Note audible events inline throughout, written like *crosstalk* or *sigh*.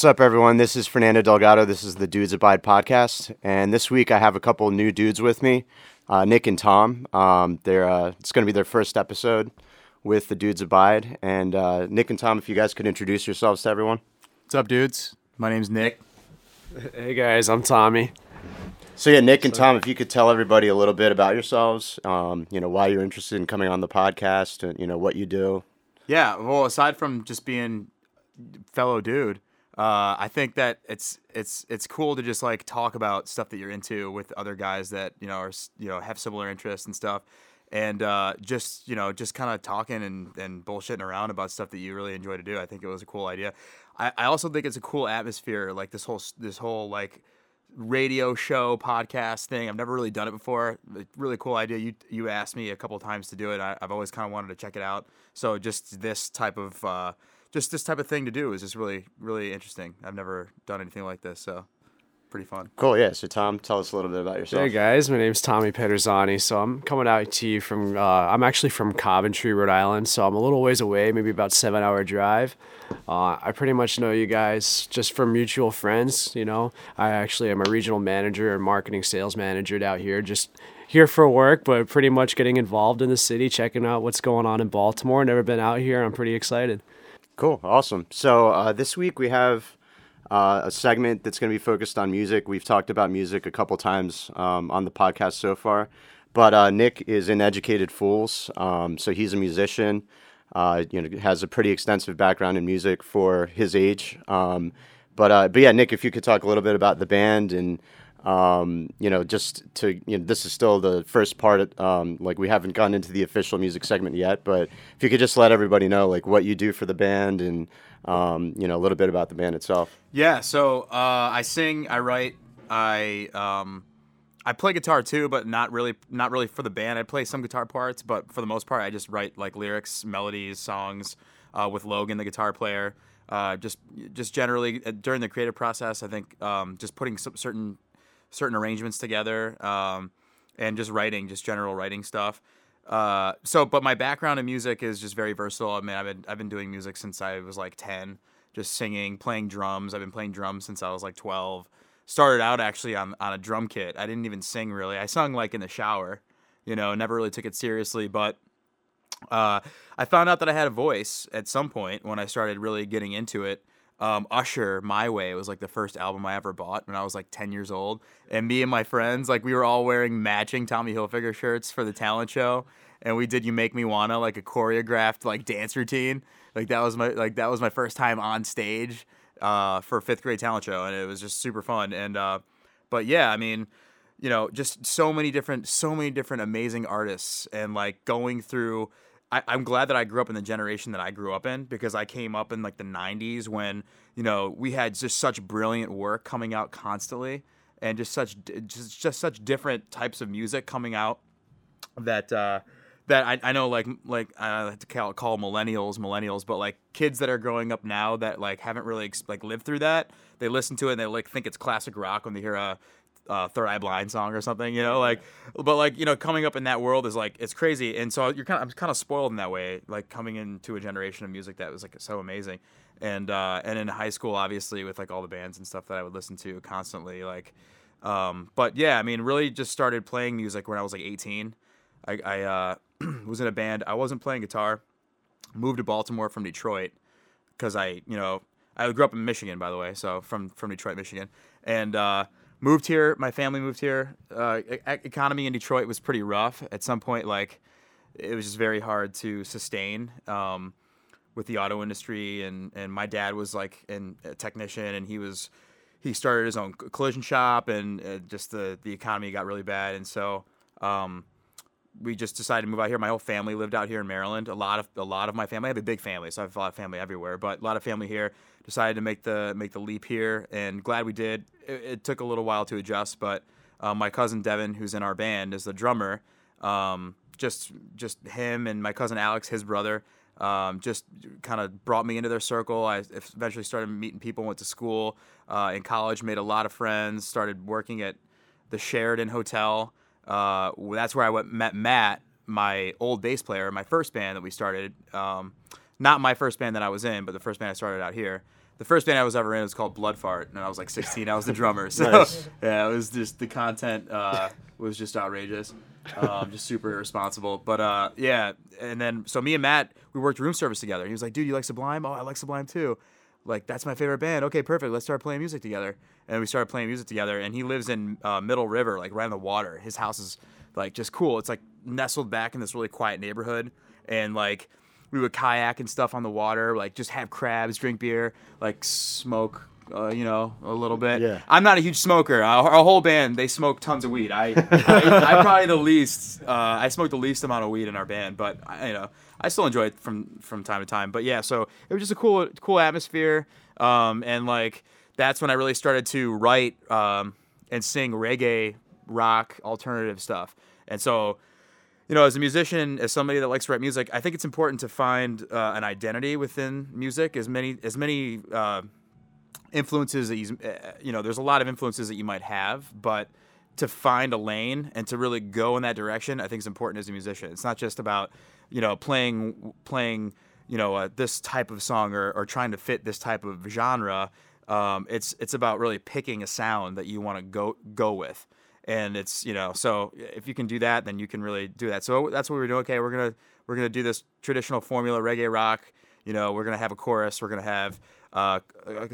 What's up, everyone? This is Fernando Delgado. This is the Dudes Abide podcast, and this week I have a couple new dudes with me, uh, Nick and Tom. Um, they're uh, it's going to be their first episode with the Dudes Abide, and uh, Nick and Tom, if you guys could introduce yourselves to everyone. What's up, dudes? My name's Nick. Hey guys, I'm Tommy. So yeah, Nick and Tom, if you could tell everybody a little bit about yourselves, um, you know, why you're interested in coming on the podcast, and you know what you do. Yeah, well, aside from just being fellow dude, uh, I think that it's it's it's cool to just like talk about stuff that you're into with other guys that you know are you know have similar interests and stuff, and uh, just you know just kind of talking and and bullshitting around about stuff that you really enjoy to do. I think it was a cool idea. I, I also think it's a cool atmosphere, like this whole this whole like radio show podcast thing. I've never really done it before. Really cool idea. You you asked me a couple times to do it. I, I've always kind of wanted to check it out. So just this type of uh, just this type of thing to do is just really really interesting. I've never done anything like this, so pretty fun. Cool, yeah. So Tom, tell us a little bit about yourself. Hey guys, my name's Tommy Pederzani. So I'm coming out to you from. Uh, I'm actually from Coventry, Rhode Island. So I'm a little ways away, maybe about seven hour drive. Uh, I pretty much know you guys just from mutual friends. You know, I actually am a regional manager and marketing sales manager out here. Just here for work, but pretty much getting involved in the city, checking out what's going on in Baltimore. Never been out here. I'm pretty excited. Cool, awesome. So uh, this week we have uh, a segment that's going to be focused on music. We've talked about music a couple times um, on the podcast so far, but uh, Nick is in Educated Fools, um, so he's a musician. Uh, you know, has a pretty extensive background in music for his age. Um, but uh, but yeah, Nick, if you could talk a little bit about the band and um, you know, just to you know, this is still the first part. Um, like we haven't gone into the official music segment yet, but if you could just let everybody know like what you do for the band and um, you know a little bit about the band itself. Yeah, so uh, I sing, I write, I um, I play guitar too, but not really not really for the band. I play some guitar parts, but for the most part, I just write like lyrics, melodies, songs uh, with Logan, the guitar player. Uh, just just generally uh, during the creative process, I think um, just putting some certain certain arrangements together um, and just writing, just general writing stuff. Uh, so, but my background in music is just very versatile. I mean, I've been I've been doing music since I was like ten, just singing, playing drums. I've been playing drums since I was like twelve. Started out actually on on a drum kit. I didn't even sing really. I sung like in the shower, you know. Never really took it seriously, but uh, I found out that I had a voice at some point when I started really getting into it. Um, Usher, My Way was like the first album I ever bought when I was like 10 years old. And me and my friends, like, we were all wearing matching Tommy Hilfiger shirts for the talent show. And we did You Make Me Wanna, like a choreographed, like, dance routine. Like, that was my, like, that was my first time on stage uh, for fifth grade talent show. And it was just super fun. And, uh, but yeah, I mean, you know, just so many different, so many different amazing artists, and like going through. I, I'm glad that I grew up in the generation that I grew up in because I came up in like the '90s when you know we had just such brilliant work coming out constantly, and just such just just such different types of music coming out that uh, that I, I know like like I like to call, call millennials millennials, but like kids that are growing up now that like haven't really like lived through that. They listen to it and they like think it's classic rock when they hear a uh, Third Eye Blind song or something, you know, like, but like you know, coming up in that world is like it's crazy, and so you're kind of I'm kind of spoiled in that way, like coming into a generation of music that was like so amazing, and uh, and in high school, obviously with like all the bands and stuff that I would listen to constantly, like, um, but yeah, I mean, really just started playing music when I was like 18. I, I uh, *clears throat* was in a band. I wasn't playing guitar. Moved to Baltimore from Detroit because I, you know, I grew up in Michigan, by the way, so from from Detroit, Michigan, and uh, moved here. My family moved here. Uh, e- economy in Detroit was pretty rough at some point. Like, it was just very hard to sustain um, with the auto industry, and and my dad was like an, a technician, and he was he started his own collision shop, and uh, just the the economy got really bad, and so. Um, we just decided to move out here. My whole family lived out here in Maryland. A lot of a lot of my family. I have a big family, so I have a lot of family everywhere. But a lot of family here. Decided to make the make the leap here, and glad we did. It, it took a little while to adjust, but uh, my cousin Devin, who's in our band, is the drummer. Um, just just him and my cousin Alex, his brother, um, just kind of brought me into their circle. I eventually started meeting people, went to school uh, in college, made a lot of friends, started working at the Sheraton Hotel. Uh, that's where I went, met Matt, my old bass player, my first band that we started. Um, not my first band that I was in, but the first band I started out here. the first band I was ever in was called Blood Fart, and I was like 16. I was the drummer. *laughs* So Nice. yeah, it was just the content uh, was just outrageous, um, just super irresponsible. But uh, yeah, and then so me and Matt we worked room service together. He was like, "Dude, you like Sublime? Oh, I like Sublime too." Like that's my favorite band. Okay, perfect. Let's start playing music together. And we started playing music together. And he lives in uh, Middle River, like right on the water. His house is like just cool. It's like nestled back in this really quiet neighborhood, and like we would kayak and stuff on the water, like just have crabs, drink beer, like smoke, uh, you know, a little bit. Yeah. I'm not a huge smoker. Our, our whole band, they smoke tons of weed. I, I, I probably the least. Uh, I smoke the least amount of weed in our band, but I, you know, I still enjoy it from from time to time. But yeah, so it was just a cool cool atmosphere, um, and like that's when I really started to write um, and sing reggae, rock, alternative stuff. And so you know, as a musician, as somebody that likes to write music, I think it's important to find uh, an identity within music. As many as many uh, influences that you, uh, you know, there's a lot of influences that you might have, but to find a lane and to really go in that direction, I think is important as a musician. It's not just about you know playing playing you know uh, this type of song or, or trying to fit this type of genre. Um, it's it's about really picking a sound that you want to go go with. And it's you know so if you can do that then you can really do that. So that's what we were doing. Okay we're gonna we're gonna do this traditional formula reggae rock. You know we're gonna have a chorus. We're gonna have uh,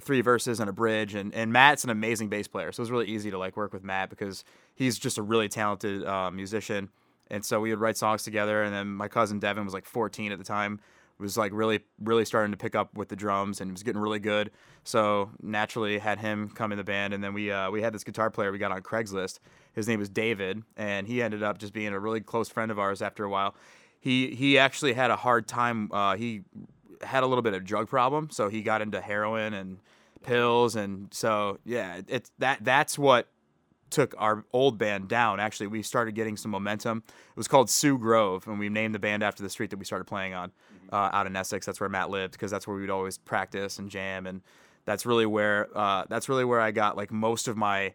three verses and a bridge. And, and matt's an amazing bass player. So it was really easy to like work with matt because he's just a really talented uh, musician. And so we would write songs together. And then my cousin devin was like 14 at the time was like really really starting to pick up with the drums and was getting really good so naturally had him come in the band and then we uh, we had this guitar player we got on craigslist his name was david and he ended up just being a really close friend of ours after a while he he actually had a hard time uh, he had a little bit of drug problem so he got into heroin and pills and so yeah it's that that's what took our old band down. Actually, we started getting some momentum. It was called Sioux Grove, and we named the band after the street that we started playing on uh, out in Essex. That's where Matt lived because that's where we'd always practice and jam, and that's really where uh, that's really where I got like most of my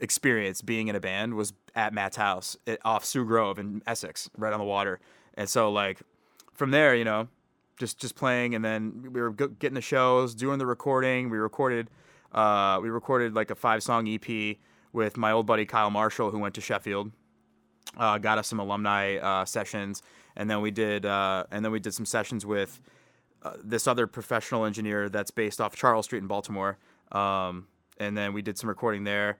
experience being in a band was at Matt's house it, off Sioux Grove in Essex, right on the water. And so like from there, you know, just just playing, and then we were getting the shows, doing the recording. We recorded uh, we recorded like a five song EP with my old buddy Kyle Marshall, who went to Sheffield. Uh, got us some alumni uh, sessions, and then we did, uh, and then we did some sessions with uh, this other professional engineer that's based off Charles Street in Baltimore. Um, and then we did some recording there,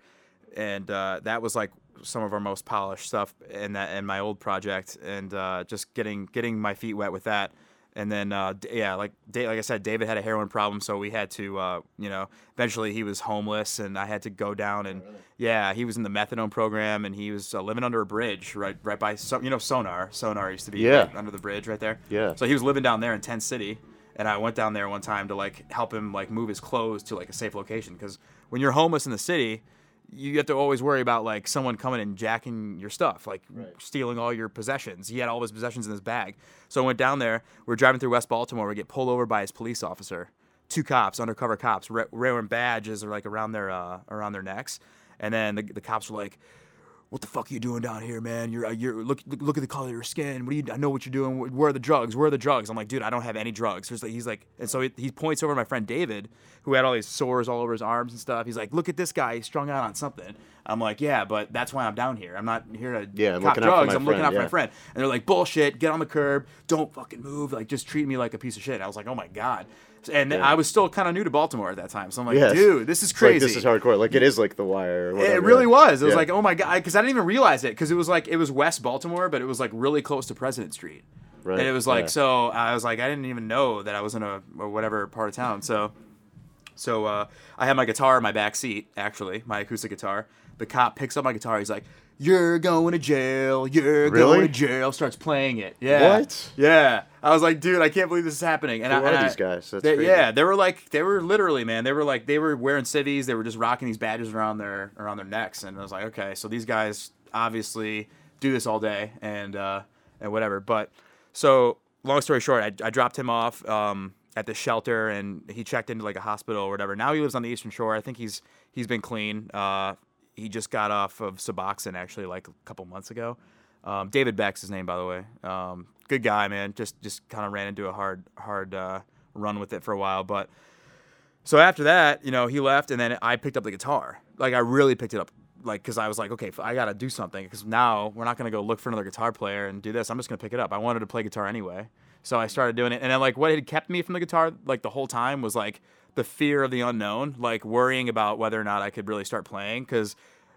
and uh, that was like some of our most polished stuff in that in my old project, and uh, just getting getting my feet wet with that. And then, uh, yeah, like like I said, David had a heroin problem, so we had to, uh, you know, eventually he was homeless, and I had to go down and, yeah, he was in the methadone program, and he was uh, living under a bridge right right by, some, you know, Sonar. Sonar used to be Yeah. right under the bridge right there. Yeah. So he was living down there in Tent City, and I went down there one time to like help him like move his clothes to like a safe location because when you're homeless in the city, you have to always worry about like someone coming and jacking your stuff, like stealing all your possessions. He had all his possessions in his bag. So I went down there. We are driving through West Baltimore. We get pulled over by his police officer, two cops, undercover cops, wearing badges or like around their uh, around their necks. And then the, the cops were like, what the fuck are you doing down here, man? You're, uh, you're look, look, look at the color of your skin. What do you? I know what you're doing. Where are the drugs? Where are the drugs? I'm like, dude, I don't have any drugs. He's like, he's like, and so he, he points over to my friend David, who had all these sores all over his arms and stuff. He's like, look at this guy. He's strung out on something. I'm like, yeah, but that's why I'm down here. I'm not here to Yeah, I'm cop looking drugs. I'm looking friend, out for my friend. And they're like, bullshit. Get on the curb. Don't fucking move. Like, just treat me like a piece of shit. I was like, oh my god. And Yeah. I was still kind of new to Baltimore at that time, so I'm like, Yes. dude, this is It's like, crazy. this is hardcore. Like it is like The Wire. It really was. It was Yeah. like, oh my god, because I didn't even realize it because it was like it was West Baltimore, but it was like really close to President Street, Right, and it was like yeah. so. I was like, I didn't even know that I was in a or whatever part of town. So, so uh, I had my guitar in my back seat, actually, my acoustic guitar. The cop picks up my guitar. He's like, "You're going to jail. You're Really? going to jail." Starts playing it. Yeah. What? Yeah. I was like, dude, I can't believe this is happening. And Who I, are I- these guys? That's they- crazy. yeah, they were like they were literally man. They were like they were wearing civvies. They were just rocking these badges around their around their necks, and I was like, okay, so these guys obviously do this all day and uh, and whatever. But so long story short, I, I dropped him off um, at the shelter, and he checked into like a hospital or whatever. Now he lives on the Eastern Shore. I think he's he's been clean. Uh, he just got off of Suboxone actually like a couple months ago. Um, David Beck's his name, by the way. Um, good guy, man. Just just kind of ran into a hard hard uh, run with it for a while, but so after that, you know, he left, and then I picked up the guitar. Like I really picked it up, like because I was like, okay, I gotta do something because now we're not gonna go look for another guitar player and do this. I'm just gonna pick it up. I wanted to play guitar anyway, so I started doing it. And then like what had kept me from the guitar like the whole time was like the fear of the unknown, like worrying about whether or not I could really start playing because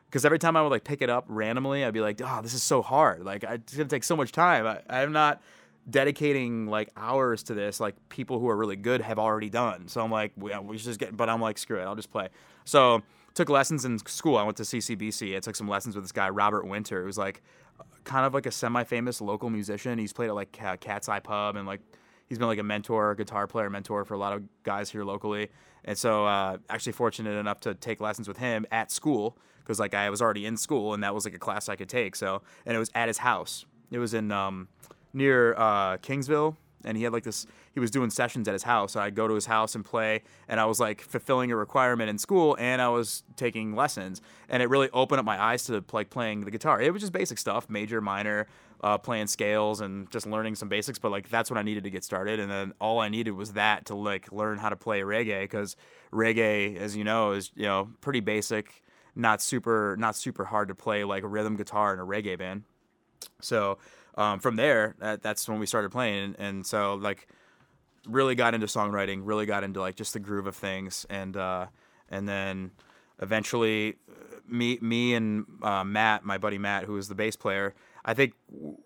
because every time I would like pick it up randomly, I'd be like, oh, this is so hard. Like it's gonna take so much time. I, I'm not dedicating like hours to this like people who are really good have already done so i'm like we, we should just get but i'm like screw it i'll just play so took lessons in school i went to ccbc i took some lessons with this guy robert winter who's like kind of like a semi-famous local musician. He's played at like cat's eye pub and like he's been like a mentor guitar player mentor for a lot of guys here locally. And so uh, actually fortunate enough to take lessons with him at school because like i was already in school and that was like a class i could take. So and it was at his house. It was in um, near uh, Kingsville, and he had like this. He was doing sessions at his house. I'd go to his house and play, and I was like fulfilling a requirement in school, and I was taking lessons, and it really opened up my eyes to like playing the guitar. It was just basic stuff, major, minor, uh, playing scales, and just learning some basics. But like that's what I needed to get started, and then all I needed was that to like learn how to play reggae, because reggae, as you know, is you know pretty basic, not super, not super hard to play like rhythm guitar in a reggae band. So um, from there, that, that's when we started playing, and, and, so like really got into songwriting, really got into like just the groove of things, and uh, and then eventually, uh, me me and uh, Matt, my buddy Matt, who was the bass player, I think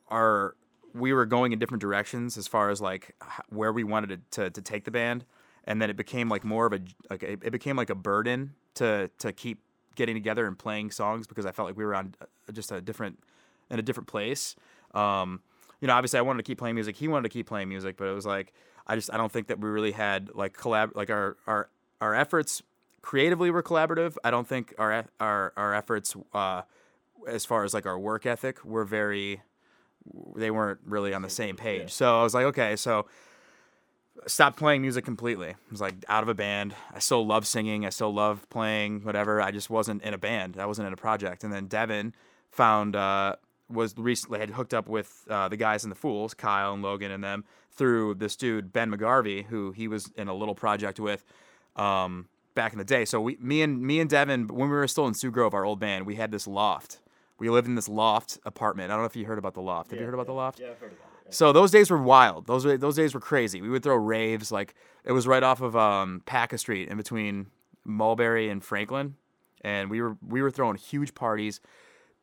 our we were going in different directions as far as like where we wanted to, to, to take the band, and then it became like more of a like it became like a burden to to keep getting together and playing songs because I felt like we were on uh, just a different in a different place. Um, you know, obviously I wanted to keep playing music. He wanted to keep playing music, but it was like I just I don't think that we really had like collab like our our our efforts creatively were collaborative. I don't think our our our efforts uh, as far as like our work ethic were very they weren't really on the same page. Yeah. So I was like, okay, so stopped playing music completely. I was like out of a band. I still love singing. I still love playing whatever. I just wasn't in a band. I wasn't in a project. And then Devin found uh, was recently had hooked up with uh, the guys in the Fools, Kyle and Logan and them, through this dude Ben McGarvey, who he was in a little project with um, back in the day. So we, me and me and Devin, when we were still in Sioux Grove, our old band, we had this loft. We lived in this loft apartment. I don't know if you heard about the loft. Have yeah, you heard about yeah. the loft? Yeah, I've heard about it. Yeah. So those days were wild. Those those days were crazy. We would throw raves like it was right off of um, Paca Street in between Mulberry and Franklin, and we were we were throwing huge parties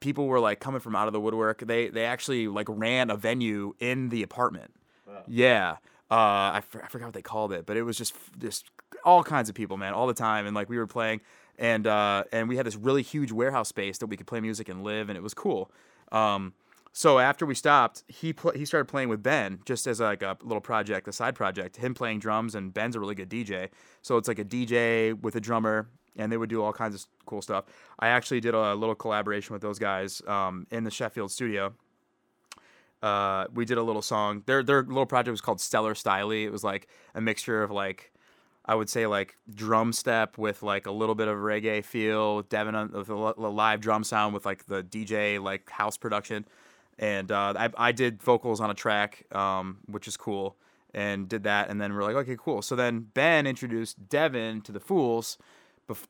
people were like coming from out of the woodwork. They they actually like ran a venue in the apartment. Wow. Yeah. Uh, I, I forgot what they called it, but it was just just all kinds of people, man, all the time, and like we were playing, and uh, and we had this really huge warehouse space that we could play music and live, and it was cool. Um, so after we stopped, he pl- he started playing with Ben just as like a little project, a side project. Him playing drums, and Ben's a really good DJ, so it's like a DJ with a drummer and they would do all kinds of cool stuff. I actually did a little collaboration with those guys um, in the Sheffield studio. Uh, we did a little song. Their their little project was called Stellar Styley. It was like a mixture of like I would say like drum step with like a little bit of reggae feel, Devin on a live drum sound with like the DJ like house production, and uh, I I did vocals on a track, um, which is cool, and did that, and then we're like okay cool. So then Ben introduced Devin to the Fools,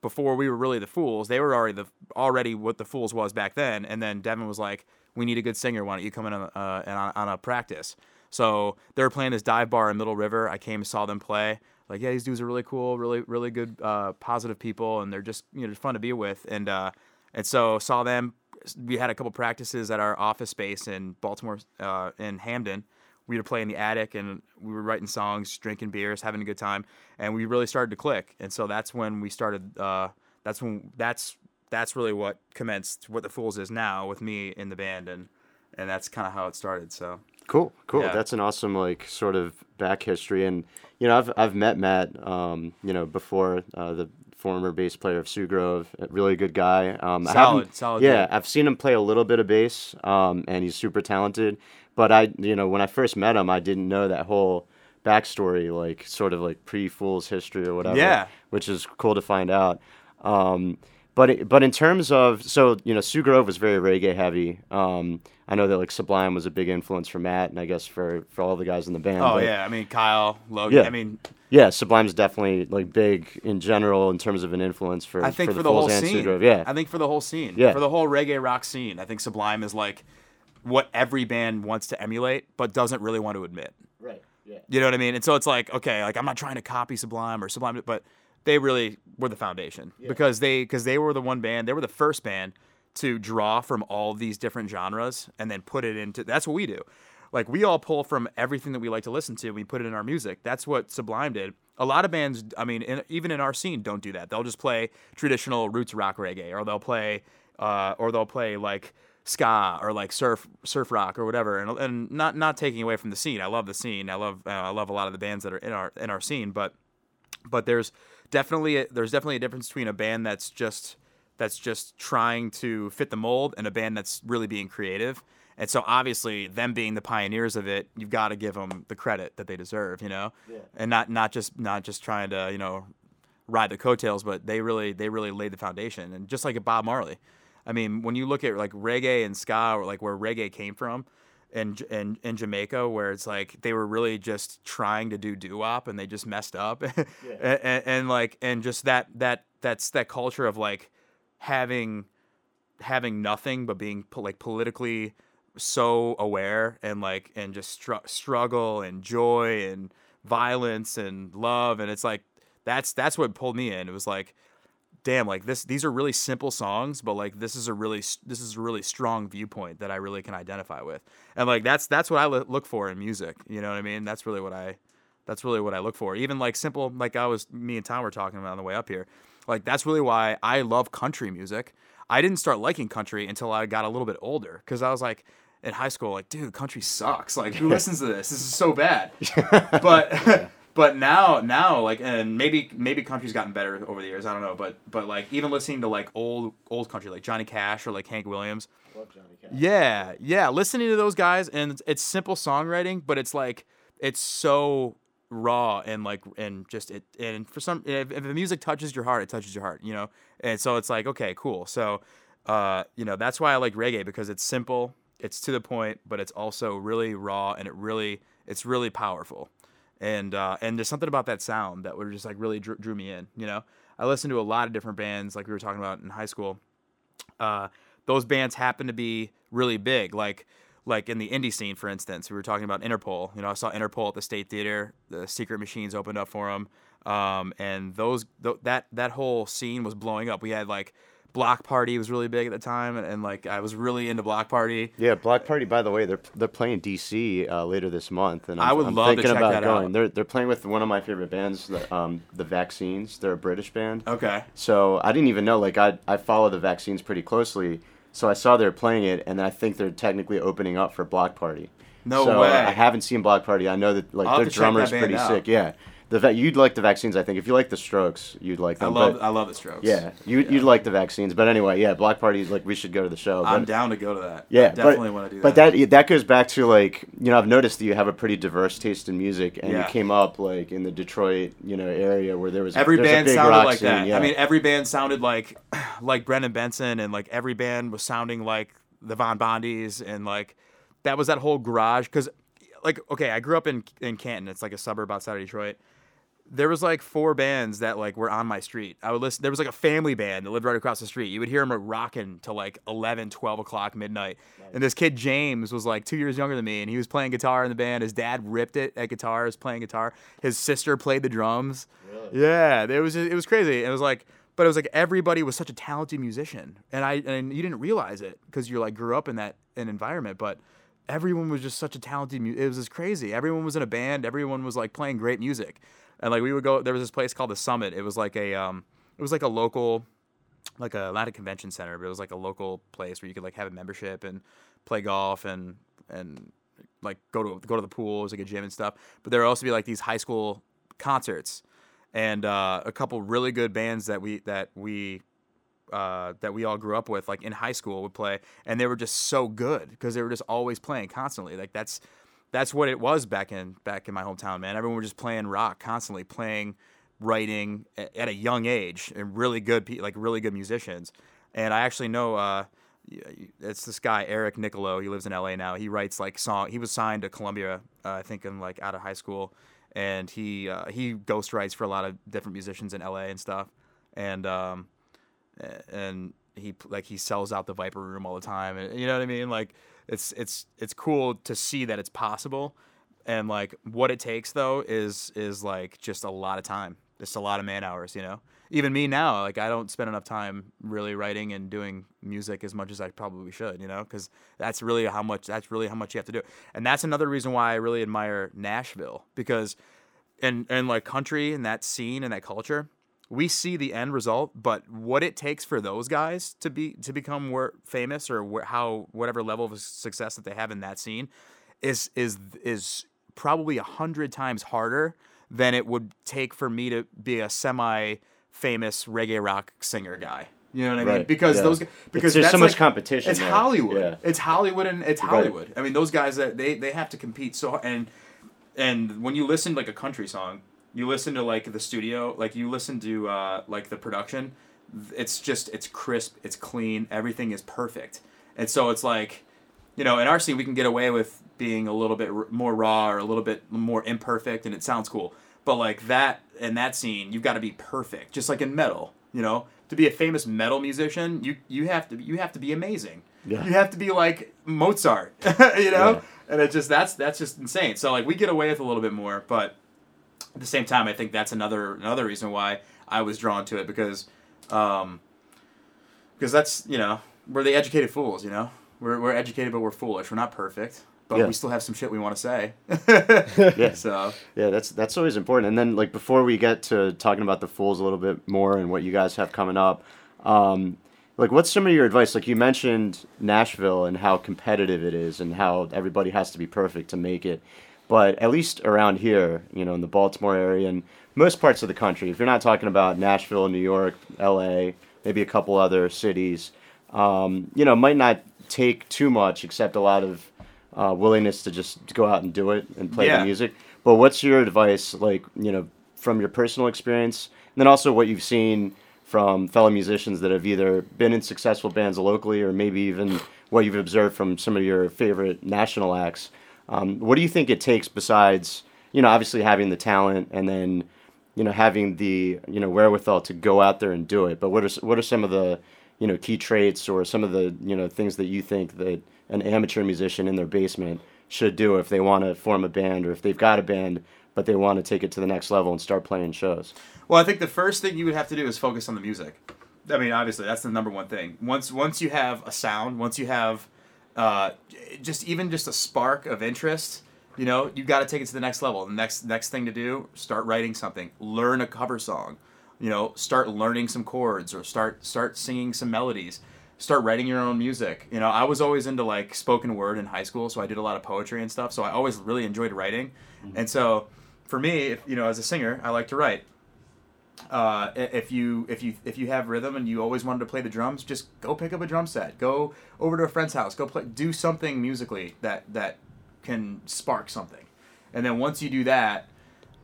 before we were really the Fools. They were already the already what the Fools was back then. And then Devin was like, "We need a good singer. Why don't you come in on, uh, on, on a practice?" So they were playing this dive bar in Middle River. I came, saw them play. Like, yeah, these dudes are really cool, really, really good, uh, positive people, and they're just you know fun to be with. And uh, and so saw them. We had a couple practices at our office space in Baltimore, uh, in Hampden. we would play in the attic and we were writing songs, drinking beers, having a good time, and we really started to click. And so that's when we started. Uh, that's when that's that's really what commenced what the Fools is now with me in the band, and and that's kind of how it started. So cool, cool. Yeah. That's an awesome like sort of back history, and you know I've I've met Matt, um, you know before uh, the former bass player of Sioux Grove, really good guy. Um, solid, solid. Yeah, I've seen him play a little bit of bass, um, and he's super talented. But I, you know, when I first met him, I didn't know that whole backstory, like sort of like pre Fool's history or whatever. Yeah. Which is cool to find out. Um, but it, but in terms of so you know Sioux Grove was very reggae heavy. Um, I know that like Sublime was a big influence for Matt and I guess for for all the guys in the band. Oh but, yeah, I mean Kyle, Logan. Yeah. I mean Yeah, Sublime's definitely like big in general in terms of an influence for I think for for the, the, whole scene. Sioux Grove. Yeah, I think for the whole scene. Yeah. For the whole reggae rock scene, I think Sublime is like what every band wants to emulate, but doesn't really want to admit. right. Yeah. You know what I mean? And so it's like, okay, like I'm not trying to copy Sublime or Sublime, but they really were the foundation because they because they were the one band, they were the first band to draw from all these different genres and then put it into. That's what we do. Like we all pull from everything that we like to listen to, and we put it in our music. That's what Sublime did. A lot of bands, I mean, in, even in our scene, don't do that. They'll just play traditional roots rock reggae, or they'll play, uh, or they'll play like ska or like surf surf rock or whatever and, and not not taking away from the scene i love the scene i love uh, i love a lot of the bands that are in our in our scene but but there's definitely a, there's definitely a difference between a band that's just that's just trying to fit the mold and a band that's really being creative. And so obviously them being the pioneers of it you've got to give them the credit that they deserve you know? Yeah. and not not just not just trying to you know ride the coattails but they really they really laid the foundation. And just like a bob marley I mean, when you look at like reggae and ska, or like where reggae came from, in in, in Jamaica, where it's like they were really just trying to do doo wop and they just messed up, *laughs* and, and, and like and just that that that's that culture of like having having nothing but being like politically so aware and like and just str- struggle and joy and violence and love. And it's like that's that's what pulled me in. It was like damn like this these are really simple songs but like this is a really this is a really strong viewpoint that i really can identify with. And like that's that's what i look for in music you know what i mean? That's really what i that's really what i look for. Even like simple like i was me and tom were talking about on the way up here like that's really why i love country music. I didn't start liking country until i got a little bit older because i was like in high school like dude country sucks. Like who listens to this? This is so bad. *laughs* But but now now like and maybe maybe country's gotten better over the years i don't know but but like even listening to like old old country like johnny cash or like hank williams. Yeah yeah listening to those guys and it's, it's simple songwriting but it's like it's so raw and like and just it and for some if, if the music touches your heart it touches your heart you know? And so it's like okay cool. So uh you know that's why i like reggae because it's simple it's to the point but it's also really raw and it really it's really powerful and uh, and there's something about that sound that would just like really drew, drew me in. You know, I listened to a lot of different bands, like we were talking about in high school. Uh, those bands happen to be really big, like like in the indie scene, for instance. We were talking about Interpol. You know, I saw Interpol at the State Theater. The Secret Machines opened up for them, um, and those th- that that whole scene was blowing up. We had like Bloc Party was really big at the time, and, and like I was really into Bloc Party. Yeah, Bloc Party. By the way, they're they're playing DC uh, later this month, and I'm, I would I'm love to thinking check about that going. out. They're they're playing with one of my favorite bands, the, um, the Vaccines. They're a British band. Okay. So I didn't even know. Like I I follow the Vaccines pretty closely, so I saw they're playing it, and I think they're technically opening up for Bloc Party. No so way. I haven't seen Bloc Party. I know that like I'll their to drummer's pretty out. sick. Yeah, the va- you'd like the Vaccines. I think if you like the Strokes, you'd like them. I love but, I love the Strokes. yeah, you you'd like the Vaccines. But anyway, yeah, Bloc Party. Like we should go to the show. I'm but- down to go to that. yeah, I definitely want to do that. But that. that goes back to like you know I've noticed that you have a pretty diverse taste in music, and Yeah. you came up like in the Detroit you know area where there was every band big sounded rock like scene, that. Yeah. I mean, every band sounded like *clears throat* like Brendan Benson, and like every band was sounding like the Von Bondies, and like that was that whole garage. Because like okay, I grew up in in Canton. It's like a suburb outside of Detroit. There was like four bands that like were on my street. I would listen. There was like a family band that lived right across the street. You would hear them rocking till like 11, 12 o'clock midnight. And this kid James was like two years younger than me, and he was playing guitar in the band. His dad ripped it at guitar, was playing guitar. His sister played the drums. Yeah, it was it was crazy. It was like, but it was like everybody was such a talented musician, and I and you didn't realize it because you like grew up in that an environment, but everyone was just such a talented. Mu- it was just crazy. Everyone was in a band. Everyone was like playing great music, and like we would go. There was this place called the Summit. It was like a um, it was like a local like a not a convention center, but it was like a local place where you could like have a membership and play golf and and like go to go to the pool. It was like a gym and stuff. But there would also be like these high school concerts and uh, a couple really good bands that we that we uh, that we all grew up with, like in high school, would play, and they were just so good because they were just always playing constantly. Like that's that's what it was back in back in my hometown, man. Everyone was just playing rock constantly, playing, writing at a young age, and really good, like really good musicians. And I actually know uh, it's this guy Eric Nicolo. He lives in L.A. now. He writes like song. He was signed to Columbia, uh, I think, in like out of high school, and he uh, he ghost writes for a lot of different musicians in LA and stuff, and um, and he like he sells out the Viper Room all the time, and you know what I mean. Like it's it's it's cool to see that it's possible, and like what it takes though is is like just a lot of time. It's a lot of man hours, you know. Even me now, like I don't spend enough time really writing and doing music as much as I probably should, you know, because that's really how much that's really how much you have to do. And that's another reason why I really admire Nashville because, and and like country and that scene and that culture, we see the end result, but what it takes for those guys to be to become more famous or wh- how whatever level of success that they have in that scene is is is probably a hundred times harder than it would take for me to be a semi famous reggae rock singer guy. You know what I mean? Right, Because yeah. those gu- because there's so much like- competition It's there. Hollywood. Yeah. It's Hollywood and it's Right. Hollywood. I mean, those guys that they they have to compete so and and when you listen to like a country song, you listen to like the studio, like you listen to uh, like the production. It's just it's crisp, it's clean, everything is perfect, and so it's like, you know, in our scene we can get away with being a little bit r- more raw or a little bit more imperfect, and it sounds cool. But like that in that scene, you've got to be perfect, just like in metal. You know, to be a famous metal musician, you you have to you have to be amazing. Yeah. You have to be like Mozart, *laughs* you know, Yeah. and it just that's that's just insane. So like we get away with a little bit more, but at the same time, I think that's another another reason why I was drawn to it because, um, because that's you know we're the educated fools, you know we're we're educated but we're foolish. We're not perfect, but Yeah. we still have some shit we want to say. *laughs* Yeah. So Yeah, that's that's always important. And then like before we get to talking about the Fools a little bit more and what you guys have coming up, um, like what's some of your advice? Like you mentioned Nashville and how competitive it is and how everybody has to be perfect to make it. But at least around here, you know, in the Baltimore area and most parts of the country, if you're not talking about Nashville, New York, L.A., maybe a couple other cities, um, you know, might not take too much except a lot of uh, willingness to just go out and do it and play Yeah. the music. But what's your advice, like you know, from your personal experience, and then also what you've seen from fellow musicians that have either been in successful bands locally or maybe even what you've observed from some of your favorite national acts? Um, what do you think it takes besides, you know, obviously having the talent and then, you know, having the you know wherewithal to go out there and do it? But what are what are some of the you know key traits or some of the you know things that you think that an amateur musician in their basement should do if they want to form a band or if they've got a band but they want to take it to the next level and start playing shows. Well, I think the first thing you would have to do is focus on the music. I mean, obviously, that's the number one thing. Once once you have a sound, once you have uh, just even just a spark of interest, you know, you got to take it to the next level. The next next thing to do, start writing something, learn a cover song, you know, start learning some chords or start start singing some melodies. Start writing your own music. You know, I was always into like spoken word in high school, so I did a lot of poetry and stuff. So I always really enjoyed writing. And so for me, if, you know, as a singer, I like to write uh, if you if you if you have rhythm and you always wanted to play the drums, just go pick up a drum set. Go over to a friend's house. Go play. Do something musically that that can spark something. And then once you do that,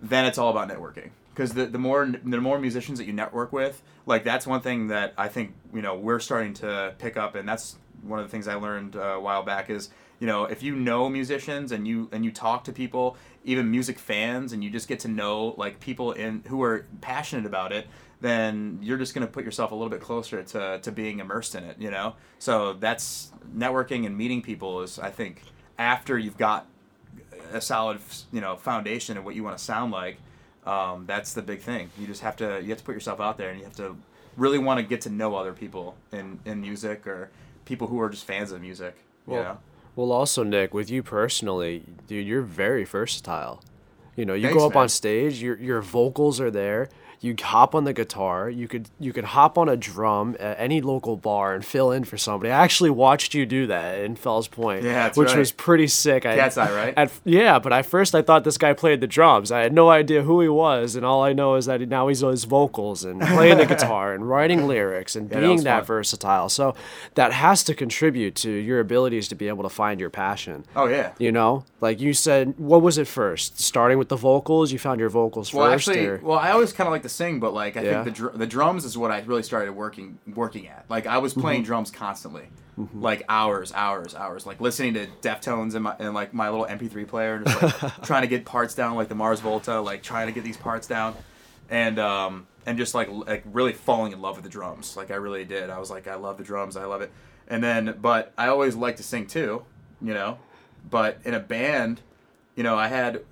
then it's all about networking. Because the, the more the more musicians that you network with, like that's one thing that I think you know we're starting to pick up, and that's one of the things I learned uh, a while back is you know if you know musicians and you and you talk to people, even music fans, and you just get to know like people in who are passionate about it, then you're just gonna put yourself a little bit closer to to being immersed in it. You know, so that's networking and meeting people is I think after you've got a solid you know foundation of what you want to sound like um, that's the big thing you just have to you have to put yourself out there and you have to really want to get to know other people in in music or people who are just fans of music you Well, know Well, also Nick, with you personally, dude, you're very versatile. You know, you Thanks, go up man. on stage, your your vocals are there. You hop on the guitar. You could you could hop on a drum at any local bar and fill in for somebody. I actually watched you do that in Fells Point, Yeah, which right. was pretty sick. I- Cat's eye, right? At, yeah, but at first I thought this guy played the drums. I had no idea who he was, and all I know is that he, now he's on his vocals and *laughs* playing the guitar and writing lyrics and that being was that versatile. So that has to contribute to your abilities to be able to find your passion. oh yeah You know, like you said, what was it first? Starting with with the vocals? You found your vocals Well, first, actually, or well, I always kind of like to sing, but like I Yeah. think the dr- the drums is what I really started working working at. Like I was Mm-hmm. playing drums constantly, like hours, hours, hours. Like listening to Deftones in my in like my little MP3 player, and just like *laughs* trying to get parts down, like the Mars Volta, like trying to get these parts down, and um and just like like really falling in love with the drums. Like I really did. I was like, I love the drums. I love it. And then, but I always like to sing too, you know. But in a band, you know, I had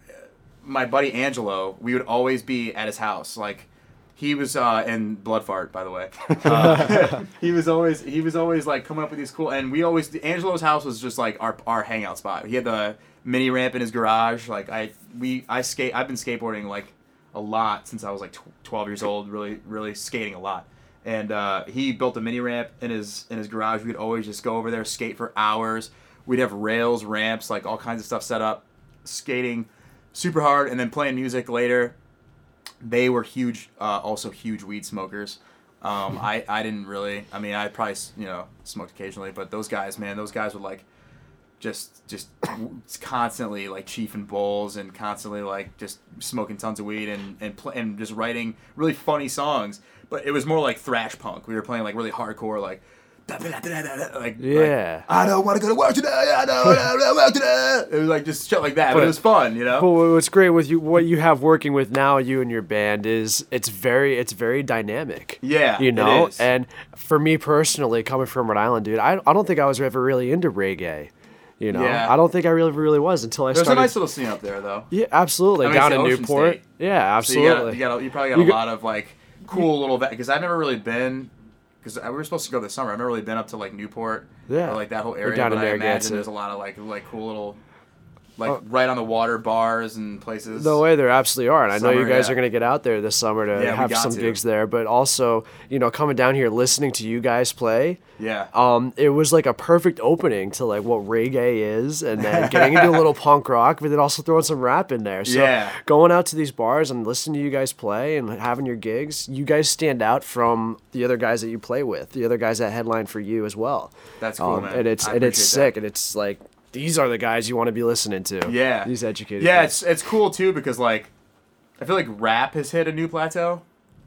my buddy Angelo, we would always be at his house. Like he was uh, in Blood Fart, by the way. *laughs* Uh, *laughs* he was always he was always like coming up with these cool. And we always Angelo's house was just like our our hangout spot. He had the mini ramp in his garage. Like I we I skate. I've been skateboarding like a lot since I was like tw- twelve years old. Really really skating a lot. And uh, he built a mini ramp in his in his garage. We'd always just go over there, skate for hours. We'd have rails, ramps, like all kinds of stuff set up, skating super hard, and then playing music later. They were huge, uh, also huge weed smokers. Um, *laughs* I, I didn't really. I mean, I probably you know smoked occasionally, but those guys, man, those guys would like just just *clears throat* constantly like chiefing bowls and constantly like just smoking tons of weed and and pl- and just writing really funny songs. But it was more like thrash punk. We were playing like really hardcore, like. Like, like, Yeah. I don't want to go to work today. I don't want to work today. It was like just shit like that, but, But- it was fun, you know. But what's great with you, what you have working with now, you and your band is it's very, it's very dynamic. Yeah, you know. And for me personally, coming from Rhode Island, dude, I, I don't think I was ever really into reggae. You know, Yeah. I don't think I really, really was until I started. There's a nice little scene up there, though. yeah, absolutely. I mean, Down in Newport. State. Yeah, So you absolutely. got, you got, you probably got You a got- lot of like cool little because I've never really been because we were supposed to go this summer. I've never really been up to like Newport, Yeah. or like that whole area. down but in I imagine there's a lot of like like cool little like Oh. right on the water bars and places. No way, there absolutely are, and I know you guys yeah. are going to get out there this summer to Yeah, have some to. gigs there. But also, you know, coming down here, listening to you guys play, Yeah. um, it was like a perfect opening to like what reggae is, and then getting into a little *laughs* punk rock, but then also throwing some rap in there. So Yeah. going out to these bars and listening to you guys play and having your gigs, you guys stand out from the other guys that you play with, the other guys that headline for you as well. That's cool, Um, man. And it's I and it's appreciate that. sick, and it's like these are the guys you want to be listening to. Yeah. these educated. Yeah, kids. it's it's cool too because like I feel like rap has hit a new plateau,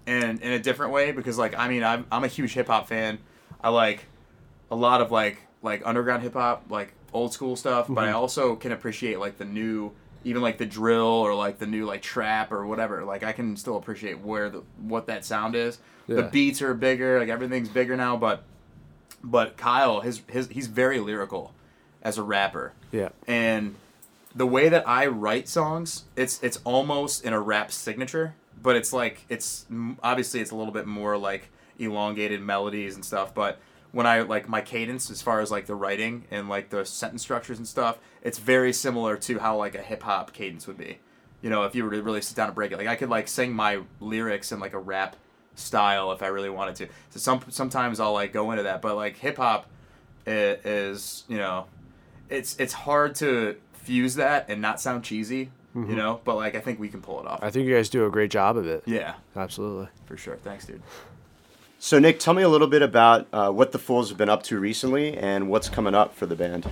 and in a different way because like I mean I'm I'm a huge hip hop fan. I like a lot of like like underground hip hop, like old school stuff, but Mm-hmm. I also can appreciate like the new even like the drill or like the new like trap or whatever. Like I can still appreciate where the what that sound is. The beats are bigger, like everything's bigger now, but but Kyle his his he's very lyrical as a rapper yeah. and the way that I write songs, it's it's almost in a rap signature, but it's like it's obviously it's a little bit more like elongated melodies and stuff. But when I like my cadence, as far as like the writing and like the sentence structures and stuff, it's very similar to how like a hip hop cadence would be. You know, if you were to really sit down and break it, like I could like sing my lyrics in like a rap style if I really wanted to. So some sometimes I'll like go into that, but like hip hop is you know it's it's hard to fuse that and not sound cheesy, you know. But like I think we can pull it off. I think you guys do a great job of it. yeah, Absolutely. for sure. Thanks, dude. So, Nick, tell me a little bit about uh, what the Fools have been up to recently and what's coming up for the band.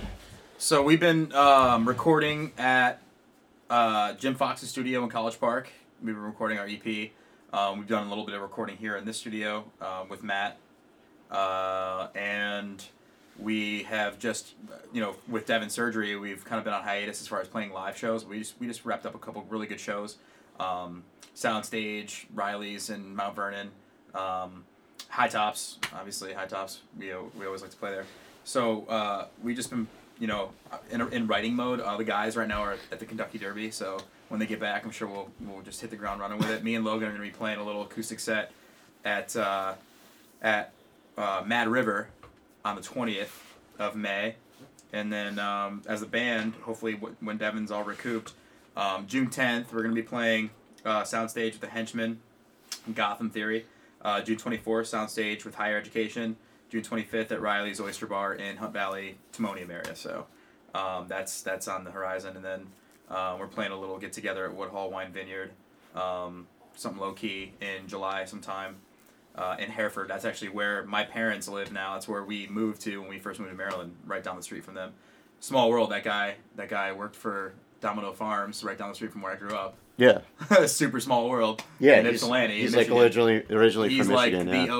So we've been um, recording at uh, Jim Fox's studio in College Park. We've been recording our EP. Um, we've done a little bit of recording here in this studio um, with Matt, uh, and we have just, you know, with Devin's Surgery, we've kind of been on hiatus as far as playing live shows. We just we just wrapped up a couple really good shows, um, Soundstage, Riley's, and Mount Vernon. Um, High Tops, obviously High Tops. We uh, we always like to play there. So uh, we just been you know in, in writing mode. Uh, the guys right now are at the Kentucky Derby. So when they get back, I'm sure we'll we'll just hit the ground running with it. Me and Logan are gonna be playing a little acoustic set at uh, at uh, Mad River on the 20th of May, and then um, as a band, hopefully w- when Devin's all recouped, um, June 10th we're gonna be playing uh, Soundstage with the Henchmen, Gotham Theory. Uh, June 24th, Soundstage with Higher Education. June 25th at Riley's Oyster Bar in Hunt Valley, Timonium area. So um, that's that's on the horizon, and then uh, we're playing a little get together at Woodhall Wine Vineyard, um, something low key in July sometime. Uh, in Hereford, that's actually where my parents live now. That's where we moved to when we first moved to Maryland, right down the street from them. Small world. That guy, that guy worked for Domino Farms, right down the street from where I grew up. Yeah. *laughs* Super Small World. Yeah. in he's Ypsilanti, he's in like Michigan. originally originally He's from like Michigan. the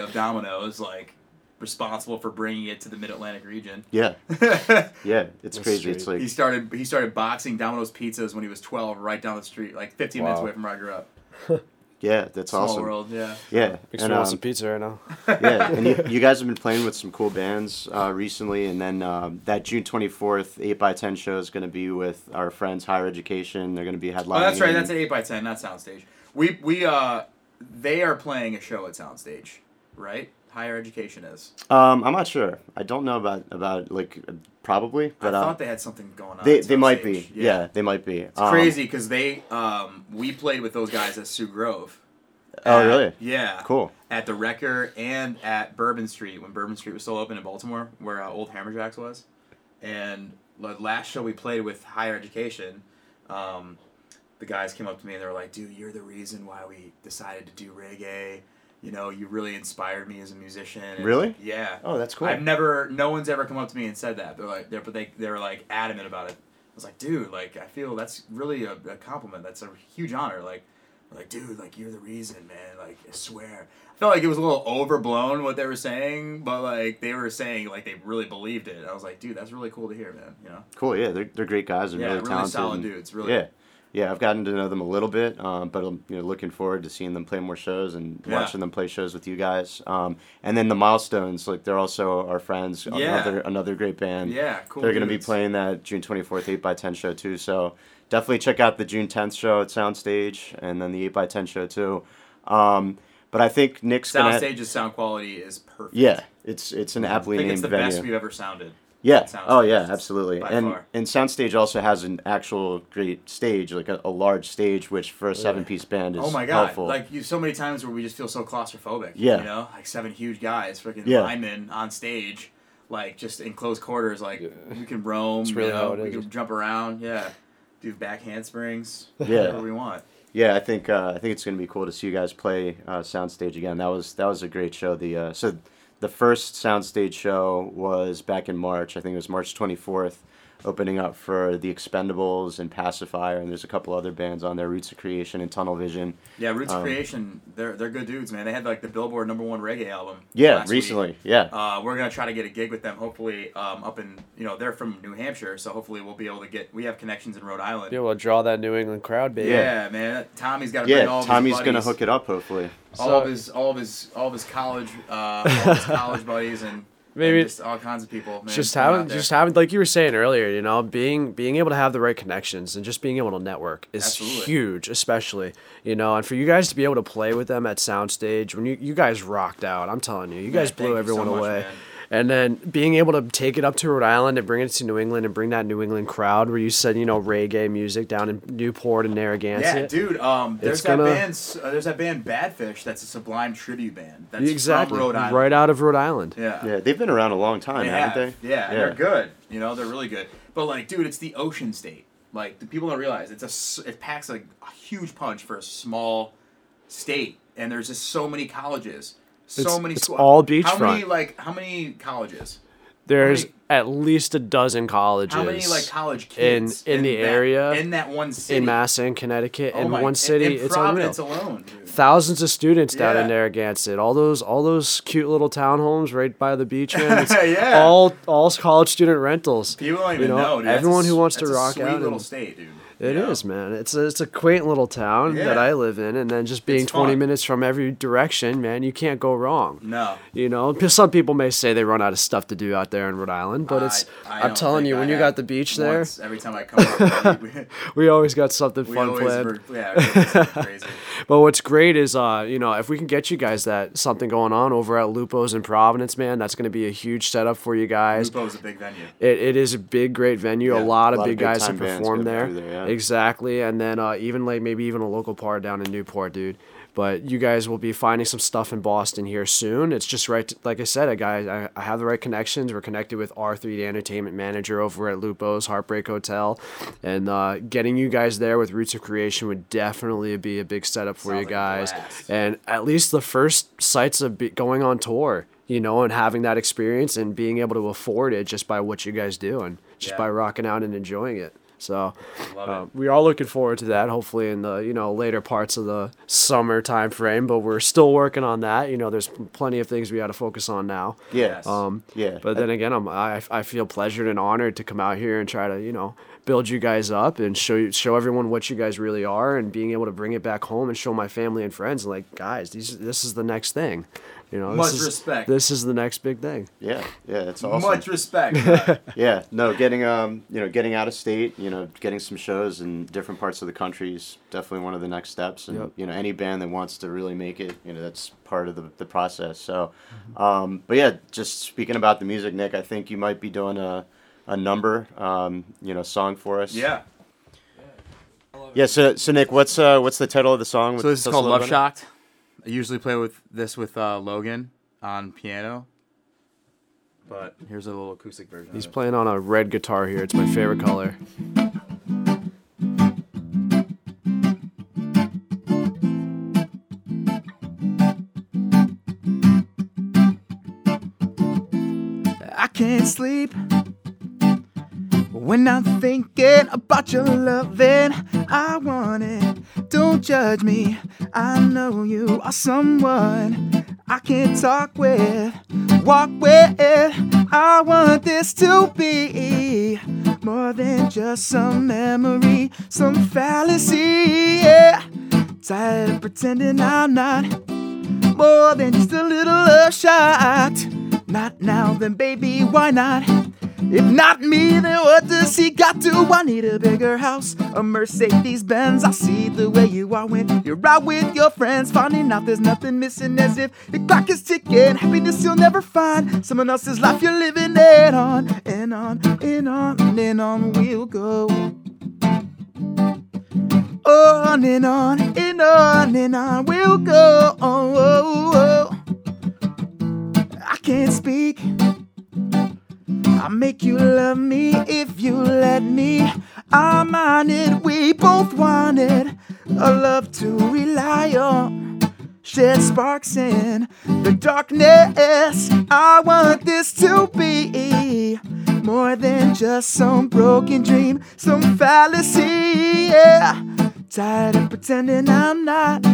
OG of Domino's, like responsible for bringing it to the Mid Atlantic region. yeah. Yeah. *laughs* Yeah. It's That's crazy. It's like he started he started boxing Domino's pizzas when he was 12, right down the street, like 15 minutes away from where I grew up. *laughs* yeah, that's Small awesome. world, yeah. Yeah. Makes and, me want um, some pizza right now. *laughs* yeah, and you, *laughs* you guys have been playing with some cool bands uh, recently, and then um, that June twenty fourth eight x ten show is going to be with our friends Higher Education. They're going to be headlining. Oh, that's right. That's an eight x ten, not Soundstage. We we uh, they are playing a show at Soundstage, right? Higher education is. Um, I'm not sure. I don't know about about like uh, probably, but I uh, thought they had something going on. they they might be. Soundstage. Yeah. they might be. It's crazy because they um we played with those guys at Sioux Grove. Oh, At- really? Yeah. Cool. At the Recher and at Bourbon Street when Bourbon Street was still open in Baltimore, where uh, old Hammerjacks was, and the last show we played with Higher Education, um, the guys came up to me and they were like, "Dude, you're the reason why we decided to do reggae. You know, you really inspired me as a musician." And- Really? Yeah. Oh, that's cool. I've never, no one's ever come up to me and said that. They're like, they're, but they, they were like adamant about it. I was like, dude, like, I feel that's really a, a compliment. That's a huge honor. Like, like, dude, like, you're the reason, man. Like, I swear. I felt like it was a little overblown what they were saying, but like, they were saying like they really believed it. I was like, dude, that's really cool to hear, man. You know? Cool. Yeah, they're they're great guys and Yeah, really really talented. solid dudes, really. Yeah. Yeah, I've gotten to know them a little bit, um, but I'm you know looking forward to seeing them play more shows and Yeah. watching them play shows with you guys. Um, and then the milestones, like they're also our friends. Yeah. Another another great band. Yeah, cool. They're going to be playing that June 24th 8x10 show too. So definitely check out the June 10th show at Soundstage and then the 8x10 show too. Um, but I think Nick's. Soundstage's sound quality is perfect. Yeah, it's it's an aptly I think named it's the venue. best we've ever sounded. Yeah. Oh yeah, absolutely. And far. and Soundstage also has an actual great stage, like a, a large stage, which for a seven piece band is Oh my god! helpful. Like you, so many times where we just feel so claustrophobic. Yeah. You know, like seven huge guys, freaking Yeah. linemen on stage, like just in close quarters. Like we can roam. It's really you know, how it we is. can jump around. Yeah. Do back handsprings. Yeah. Whatever we want. yeah, I think uh, I think it's gonna be cool to see you guys play uh, Soundstage again. That was that was a great show. The uh, so the first Soundstage show was back in March. I think it was March twenty fourth. Opening up for the Expendables and Pacifier, and there's a couple other bands on there, Roots of Creation and Tunnel Vision. Yeah, Roots Um, of Creation. They're they're good dudes, man. They had like the Billboard number one reggae album. Yeah, last week. recently. Yeah. Uh, we're gonna try to get a gig with them. Hopefully, um, up in you know they're from New Hampshire, so hopefully we'll be able to get. We have connections in Rhode Island. Be able to draw that New England crowd, baby. Yeah, man. Tommy's got to bring yeah, all of Tommy's his gonna hook it up hopefully. all So- of his all of his all of his college uh all of his *laughs* college buddies and Maybe- just all kinds of people man, just having just having like you were saying earlier you know being being able to have the right connections and just being able to network is Absolutely. huge especially you know and for you guys to be able to play with them at soundstage when you you guys rocked out i'm telling you you guys thank blew so everyone much, away man. And then being able to take it up to Rhode Island and bring it to New England and bring that New England crowd where you said you know reggae music down in Newport and Narragansett. yeah, dude. Um, there's that gonna- band. Uh, there's that band Badfish. That's a Sublime tribute band. That's exactly from Rhode Island. right out of Rhode Island. Yeah. Yeah, they've been around a long time, They haven't have. they? Yeah, and they're good. You know, they're really good. But like, dude, it's the ocean state. Like, the people don't realize it's a it packs a, a huge punch for a small state, and there's just so many colleges, so It's- many. it's schools. all How many like how many colleges? There's many- at least a dozen colleges. How many like college in- kids in the that- area, in that one city in Masson, Connecticut, Oh in my- one city. in, it's unreal. Alone, dude. Thousands of students down in Narragansett. All those, all those cute little townhomes right by the beach. *laughs* Yeah. All, all college student rentals. People don't even You know, know. Everyone a who wants to rock sweet out little and- state, dude. It you is, man. It's a, it's a quaint little town that I live in, and then just being It's 20 fun. minutes from every direction, man, you can't go wrong. No. You know, some people may say they run out of stuff to do out there in Rhode Island, but it's. I- I I'm telling you, I when you got the beach there, every time I come up, we, *laughs* we always got something we fun always planned. were, yeah, crazy. *laughs* But what's great is, uh, you know, if we can get you guys that something going on over at Lupo's in Providence, man, that's going to be a huge setup for you guys. Lupo's a big venue. It, it is a big, great venue. Yeah, a lot a of lot of big guys to big-time bands perform there. there, yeah. Exactly, and then uh, even like maybe even a local part down in Newport, dude. But you guys will be finding some stuff in Boston here soon. It's just right, to, like I said, I guys, I, I have the right connections. We're connected with R3, the entertainment manager over at Lupo's Heartbreak Hotel, and uh, getting you guys there with Roots of Creation would definitely be a big setup for Sounds you guys. And at least the first sights of be- going on tour, you know, and having that experience and being able to afford it just by what you guys do and just Yeah. by rocking out and enjoying it. So uh, we are looking forward to that. Hopefully in the you know later parts of the summer time frame, but we're still working on that. You know, there's plenty of things we got to focus on now. Yes. Um, Yeah. But then again, I'm, I I feel pleasured and honored to come out here and try to you know build you guys up and show you show everyone what you guys really are and being able to bring it back home and show my family and friends like guys these this is the next thing. You know, Much this is, respect. This is the next big thing. yeah. Yeah. It's awesome. Much respect. *laughs* Yeah, no, getting um, you know, getting out of state, you know, getting some shows in different parts of the country is definitely one of the next steps. And Yep. you know, any band that wants to really make it, you know, that's part of the, the process. So, um, but yeah, just speaking about the music, Nick, I think you might be doing a, a number, um, you know, song for us. yeah. Yeah. So, so Nick, what's uh, what's the title of the song? So this is Tell us a called Love bit about Shocked. I usually play with this with uh, Logan on piano. But here's a little acoustic version. He's of it. playing on a red guitar here. It's my favorite color. I can't sleep when I'm thinking about your loving. I want it. Don't judge me. I know you are someone I can talk with, walk with. I want this to be more than just some memory, some fallacy. Yeah. Tired of pretending I'm not more than just a little love shot. Not now, then baby, why not? If not me, then what does he got to? I need a bigger house, a Mercedes Benz. I see the way you are when you're out with your friends, finding out there's nothing missing as if the clock is ticking. Happiness you'll never find. Someone else's life you're living it on and on and on and on we'll go. On and on and on and on we'll go. Oh, oh, oh. I can't speak. I'll make you love me if you let me. I'm on it, we both want it. a love to rely on. Shed sparks in the darkness. I want this to be more than just some broken dream, some fallacy. Yeah, tired of pretending I'm not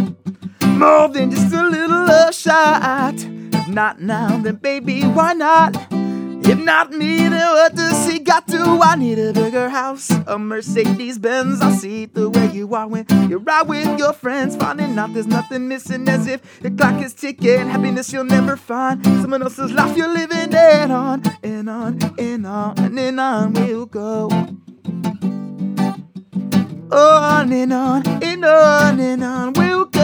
more than just a little love shot. If not now, then baby, why not? If not me, then what does he got to? I need a bigger house, a Mercedes Benz. I see the way you are when you're out with your friends, finding out there's nothing missing as if the clock is ticking. Happiness you'll never find. Someone else's life you're living it on and on and on and on we'll go. On and on and on and on we'll go.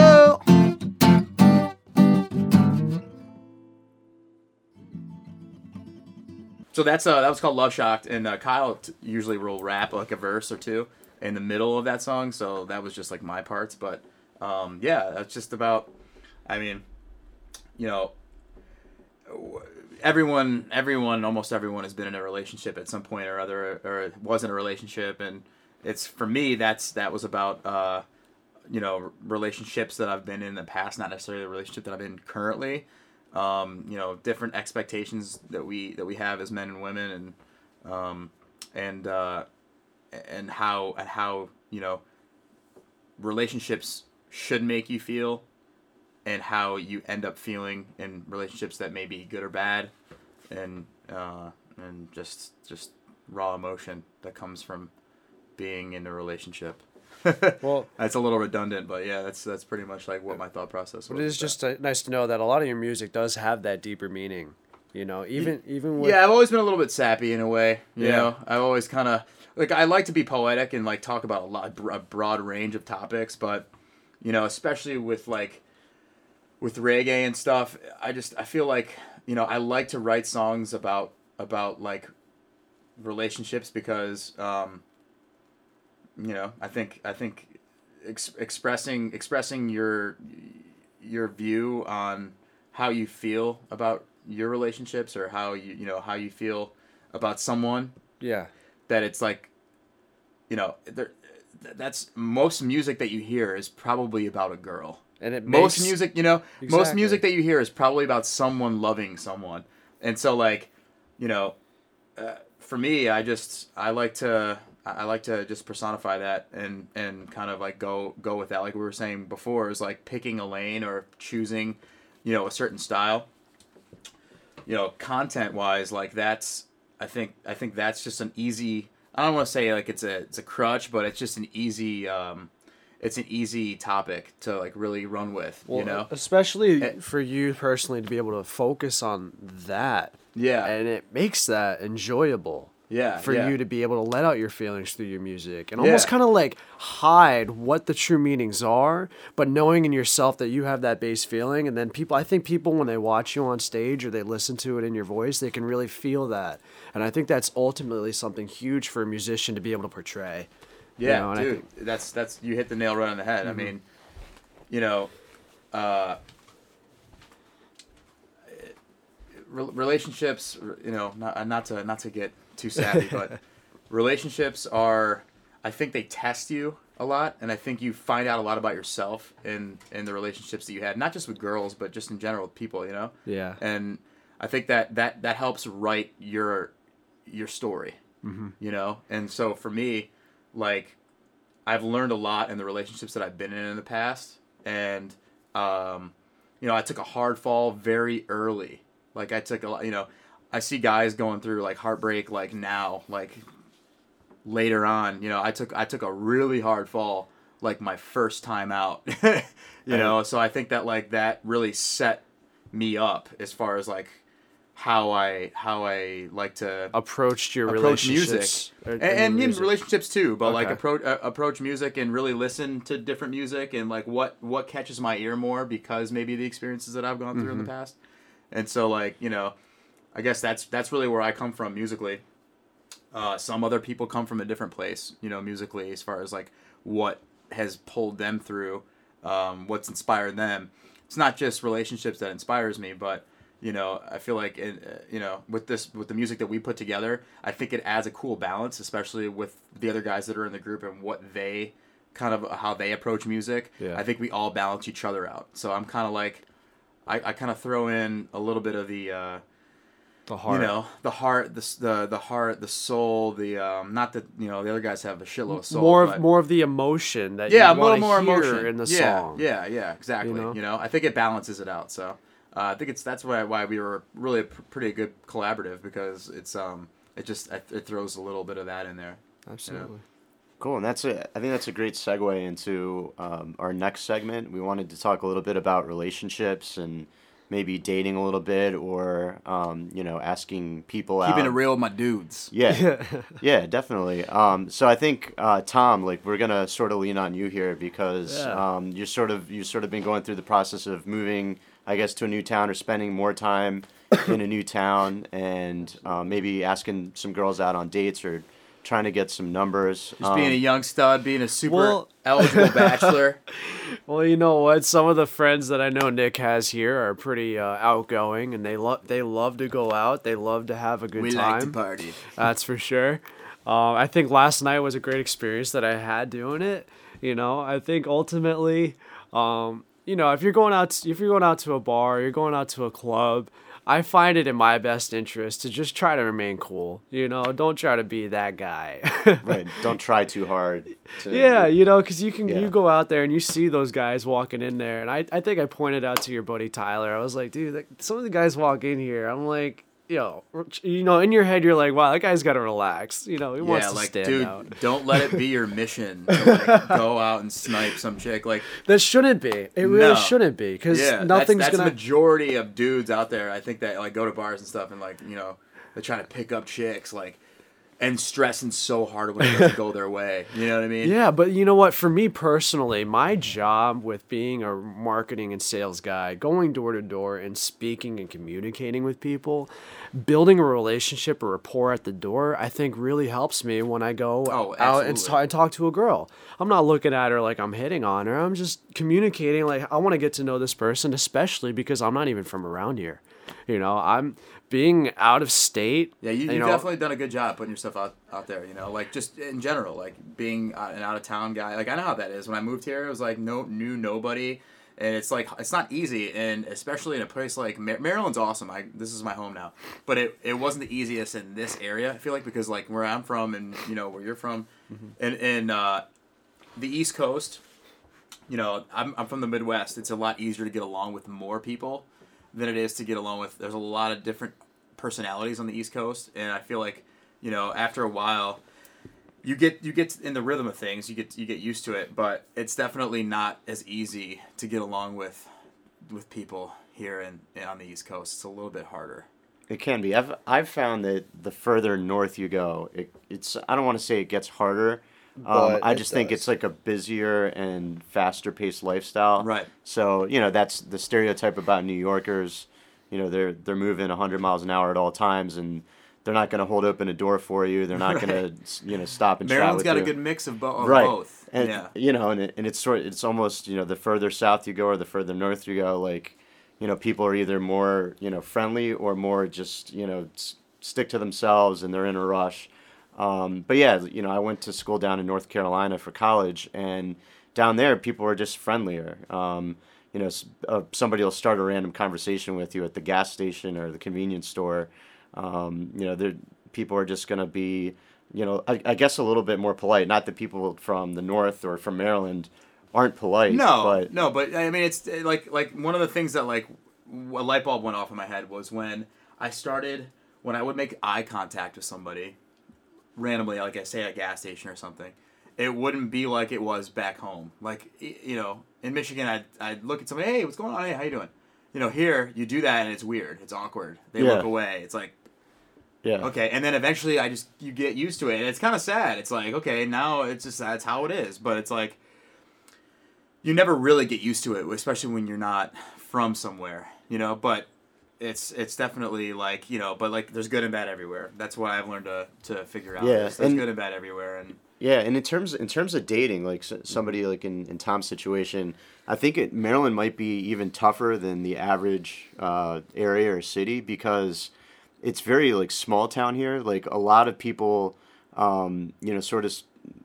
So that's uh that was called Love Shocked, and uh, Kyle t- usually will rap like a verse or two in the middle of that song. So that was just like my parts, but um, yeah, that's just about. I mean, you know, everyone, everyone, almost everyone has been in a relationship at some point or other, or was in a relationship, and it's for me that's that was about. Uh, you know relationships that I've been in, in the past, not necessarily the relationship that I'm in currently. Um, you know, different expectations that we that we have as men and women, and um, and uh, and how and how you know relationships should make you feel, and how you end up feeling in relationships that may be good or bad, and uh, and just just raw emotion that comes from being in a relationship. *laughs* Well, That's a little redundant, but yeah, that's that's pretty much like what my thought process was. but it is just uh, nice to know that a lot of your music does have that deeper meaning. You know, even even with yeah, I've always been a little bit sappy in a way. You Yeah. know, I've always kind of like I like to be poetic and like talk about a lot a broad range of topics, but you know, especially with like with reggae and stuff, I just I feel like you know I like to write songs about about like relationships because um, you know I think I think ex- expressing expressing your your view on how you feel about your relationships or how you you know how you feel about someone. Yeah, that it's like you know there that's most music that you hear is probably about a girl. And it most makes, music you know most music that you hear is probably about someone loving someone. And so like you know uh, for me i just i like to I, like to just personify that and and kind of like go go with that. Like we were saying before, is like picking a lane or choosing, you know, a certain style. You know, content wise, like that's I think I think that's just an easy. I don't want to say like it's a it's a crutch, but it's just an easy. Um, it's an easy topic to like really run with. you know, especially Eh. for you personally to be able to focus on that. Yeah. and it makes that enjoyable. Yeah, for yeah. you to be able to let out your feelings through your music and Yeah. almost kind of like hide what the true meanings are, but knowing in yourself that you have that base feeling, and then people, I think people when they watch you on stage or they listen to it in your voice, they can really feel that, and I think that's ultimately something huge for a musician to be able to portray. you Yeah, know, dude, think- Mm-hmm. that's that's you hit the nail right on the head. I mean, you know, uh, relationships. You know, not not to not to get too savvy, but *laughs* relationships are. I think they test you a lot, and I think you find out a lot about yourself in in the relationships that you had, not just with girls, but just in general with people. You know. Yeah. And I think that that that helps write your your story. Mm-hmm. You know, and so for me, like I've learned a lot in the relationships that I've been in in the past, and um, you know, I took a hard fall very early. Like I took a lot, you know, I see guys going through like heartbreak like now, like later on. You know, I took I took a really hard fall like my first time out. *laughs* you know, so I think that like that really set me up as far as like how I how I like to Approached your approach relationships music and, and music. relationships too but like approach uh, approach music and really listen to different music and like what what catches my ear more because maybe the experiences that I've gone through in Mm-hmm. the past and so like you know I guess that's that's really where I come from musically. Uh, some other people come from a different place you know musically as far as like what has pulled them through um, what's inspired them. It's not just relationships that inspires me but you know i feel like it, uh, you know with this with the music that we put together i think it adds a cool balance especially with the other guys that are in the group and what they kind of how they approach music. Yeah. i think we all balance each other out. So i'm kind of like i, I kind of throw in a little bit of the uh, the heart. you know the heart the, the the heart the soul the um not that you know the other guys have a shitload of soul more but- of more of the emotion that yeah, you a little more emotion in the yeah, song. Yeah, yeah, exactly. You You know? know, I think it balances it out. So uh, I think it's that's why why we were really a pr- pretty good collaborative because it's um it just it, it throws a little bit of that in there. absolutely. Cool, and that's a. I think that's a great segue into um, our next segment. We wanted to talk a little bit about relationships and maybe dating a little bit, or um, you know, asking people out Keeping out. it real with my dudes. *laughs* Yeah, yeah, definitely. Um, so I think uh, Tom, like, we're gonna sort of lean on you here because Yeah. um, you're sort of you've sort of been going through the process of moving, I guess, to a new town or spending more time in a new town, and uh, maybe asking some girls out on dates or trying to get some numbers. Just being a Um, young stud, being a super well- *laughs* eligible bachelor. Well, you know what? Some of the friends that I know Nick has here are pretty uh, outgoing, and they love they love to go out. They love to have a good we time. like to party. That's for sure. Um, I think last night was a great experience that I had doing it. You know, I think ultimately, um, you know, if you're going out, if you're going out to a bar, you're going out to a club. I find it in my best interest to just try to remain cool. You know, don't try to be that guy. *laughs* right. Don't try too hard. To, Yeah, you know, because you can Yeah. you go out there and you see those guys walking in there, and I, I think I pointed out to your buddy Tyler. I was like, dude, like, some of the guys walk in here. I'm like, yo, you know, in your head you're like, wow, that guy's got to relax. You know, he wants to like stand dude, out. don't let it be your *laughs* mission to like go out and snipe some chick. Like That shouldn't be. It really No. shouldn't be because yeah, nothing's that's, that's gonna. majority of dudes out there. I think that like go to bars and stuff and like you know they're trying to pick up chicks like and stressing so hard when it doesn't go their *laughs* way. You know what I mean? Yeah, but you know what? For me personally, my job with being a marketing and sales guy, going door to door and speaking and communicating with people, building a relationship or rapport at the door, I think really helps me when I go Oh, out and, and talk to a girl. I'm not looking at her like I'm hitting on her. I'm just communicating like I want to get to know this person, especially because I'm not even from around here. You know, I'm being out of state. Yeah, you, you you've know, definitely done a good job putting yourself out, out there, you know, like just in general, like being uh, an out of town guy. Like I know how that is. When I moved here, it was like no knew nobody, and it's like it's not easy, and especially in a place like Mar- Maryland's awesome. I this is my home now, but it, it wasn't the easiest in this area. I feel like because like where I'm from and you know where you're from, and and uh, the East Coast, you know I'm I'm from the Midwest. It's a lot easier to get along with more people than it is to get along with. There's a lot of different personalities on the East Coast, and I feel like you know after a while you get you get in the rhythm of things you get you get used to it but it's definitely not as easy to get along with with people here in, on the east coast it's a little bit harder It can be. I've I've found that the further north you go, it, it's I don't want to say it gets harder. Um, But I it just think it's like a busier and faster paced lifestyle. Right. So you know that's the stereotype about New Yorkers. You know they're they're moving 100 miles an hour at all times, and they're not going to hold open a door for you. They're not going to you know stop and chat maryland's got you. a good mix of, bo- of right. both And yeah you know, and, it, and it's sort it's almost you know the further south you go or the further north you go, like you know people are either more you know friendly or more just you know s- stick to themselves and they're in a rush. Um, but yeah, you know, I went to school down in North Carolina for college, and down there people are just friendlier. Um, you know, uh, somebody will start a random conversation with you at the gas station or the convenience store. Um, you know, people are just gonna be, you know, I, I guess a little bit more polite. Not that people from the north or from Maryland aren't polite. no but no but i mean it's uh, like like one of the things that like a light bulb went off in my head was when i started when i would make eye contact with somebody randomly like i say at a gas station or something it wouldn't be like it was back home like you know in michigan i'd, I'd look at somebody hey what's going on? Hey how you doing? You know here you do that and it's weird. It's awkward. They Yeah. look away. It's like yeah, okay. And then eventually i just you get used to it and it's kind of sad. It's like okay now it's just that's how it is. But it's like you never really get used to it especially when you're not from somewhere you know? But it's it's definitely like you know but like there's good and bad everywhere. That's what i've learned to to figure out. Yeah, there's and- good and bad everywhere and Yeah, and in terms in terms of dating, like somebody like in, in Tom's situation, I think it, Maryland might be even tougher than the average uh, area or city because it's very like small town here. Like a lot of people, um, you know, sort of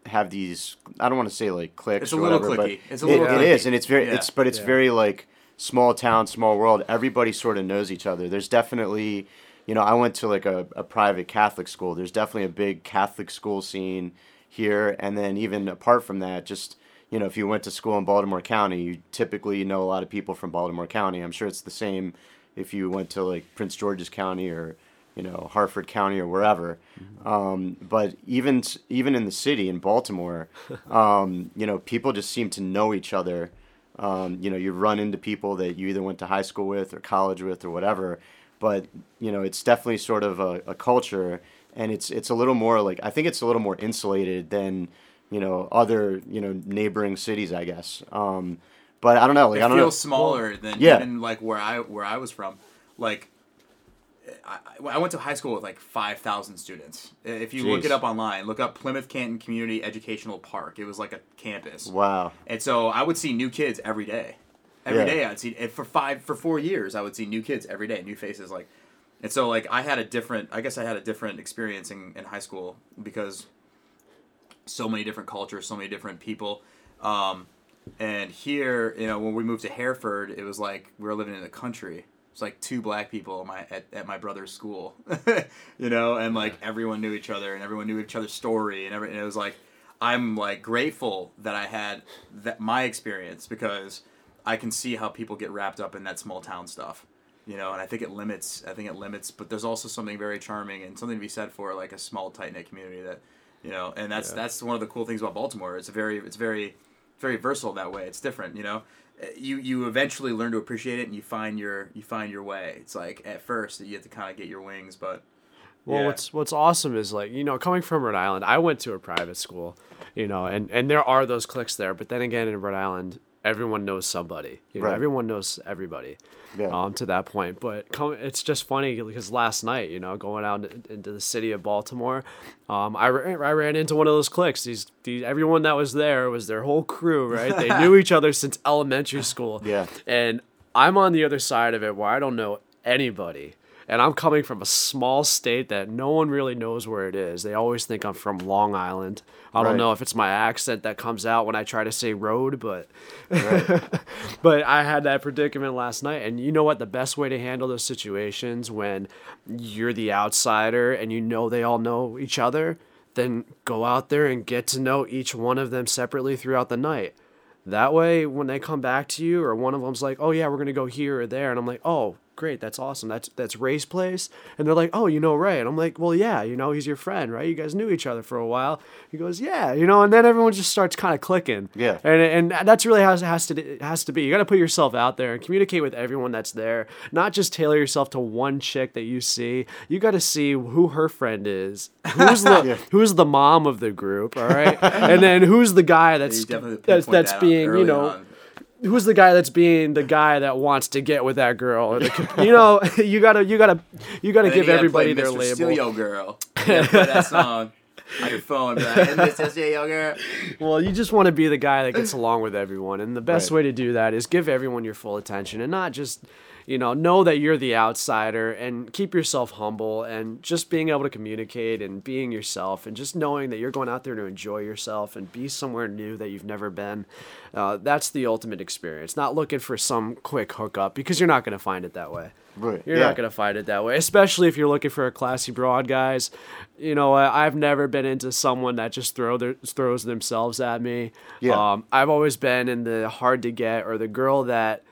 have these. I don't want to say like clicks. It's a little whatever, but cliquey. It's a little it cliquey. is, and it's very. Yeah. It's but it's Yeah. very like small town, small world. Everybody sort of knows each other. There's definitely. You know, I went to like a, a private Catholic school. There's definitely a big Catholic school scene here. And then even apart from that just you know if you went to school in baltimore county you typically know a lot of people from baltimore county. I'm sure it's the same if you went to like prince george's county or you know harford county or wherever. Um, but even even in the city in baltimore *laughs* um, you know people just seem to know each other. Um, you know you run into people that you either went to high school with or college with or whatever. But you know it's definitely sort of a, a culture and it's it's a little more like I think it's a little more insulated than you know other you know neighboring cities I guess um, but I don't know like it I don't feels know smaller than yeah. even like where I where I was from. Like, I, I went to high school with like five thousand students. If you look it up online, look up Plymouth Canton Community Educational Park. It was like a campus, wow and so I would see new kids every day. Every Yeah. day I'd see and for five for four years I would see new kids every day, new faces like. And so like I had a different I guess I had a different experience in, in high school because so many different cultures, so many different people. Um, and here, you know, when we moved to Hereford, it was like we were living in the country. It's like two black people at my at, at my brother's school, *laughs* you know, and like everyone knew each other and everyone knew each other's story and every and it was like I'm like grateful that I had that my experience because I can see how people get wrapped up in that small town stuff, you know, and I think it limits. I think it limits, but there's also something very charming and something to be said for like a small tight knit community that, you know, and that's that's one of the cool things about Baltimore. It's a very it's very very versatile that way. It's different, you know. Uh, You you eventually learn to appreciate it and you find your you find your way. It's like at first you have to kind of get your wings, but Well, Yeah. what's what's awesome is like you know coming from Rhode Island, I went to a private school, you know, and and there are those cliques there, but then again in Rhode Island, everyone knows somebody, you know, Right. everyone knows everybody, Yeah. um, to that point. But come, it's just funny because last night, you know, going out into the city of Baltimore, um, I, ra- I ran into one of those cliques. These, these everyone that was there was their whole crew, right? They knew *laughs* each other since elementary school, Yeah. and I'm on the other side of it where I don't know anybody. And I'm coming from a small state that no one really knows where it is. They always think I'm from Long Island. I don't Right. know if it's my accent that comes out when I try to say road, but *laughs* but I had that predicament last night. And you know what? The best way to handle those situations when you're the outsider and you know they all know each other, then go out there and get to know each one of them separately throughout the night. That way, when they come back to you, or one of them's like, "Oh yeah, we're gonna go here or there," and I'm like, "Oh, great, that's awesome. That's that's Ray's place," and they're like, "Oh, you know Ray," and I'm like, "Well, yeah, you know he's your friend, right? You guys knew each other for a while." He goes, "Yeah, you know," and then everyone just starts kind of clicking. Yeah. and and that's really how it has to it has to be. You got to put yourself out there and communicate with everyone that's there. Not just tailor yourself to one chick that you see. You got to see who her friend is, who's the *laughs* who's the mom of the group, all right, and then who's the guy that's that's pinpoint that's that being you know on. Who's the guy that's being the guy that wants to get with that girl or the, you know *laughs* you gotta you gotta you gotta give everybody their Mr. label Steal Yo Girl. Play that song *laughs* on your phone. Like, Girl. well you just want to be the guy that gets along with everyone and the best Right. way to do that is give everyone your full attention and not just you know know that you're the outsider and keep yourself humble and just being able to communicate and being yourself and just knowing that you're going out there to enjoy yourself and be somewhere new that you've never been uh, that's the ultimate experience not looking for some quick hookup because you're not going to find it that way Right. You're yeah. not gonna find it that way, especially if you're looking for a classy broad, guys. You know, I've never been into someone that just throw their throws themselves at me. Yeah. Um, I've always been in the hard to get or the girl that,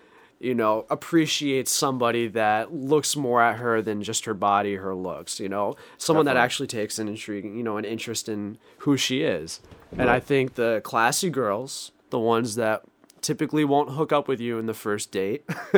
you know, appreciates somebody that looks more at her than just her body, her looks. You know, someone that actually takes an intriguing, you know, an interest in who she is. And I think the classy girls, the ones that typically won't hook up with you in the first date, *laughs*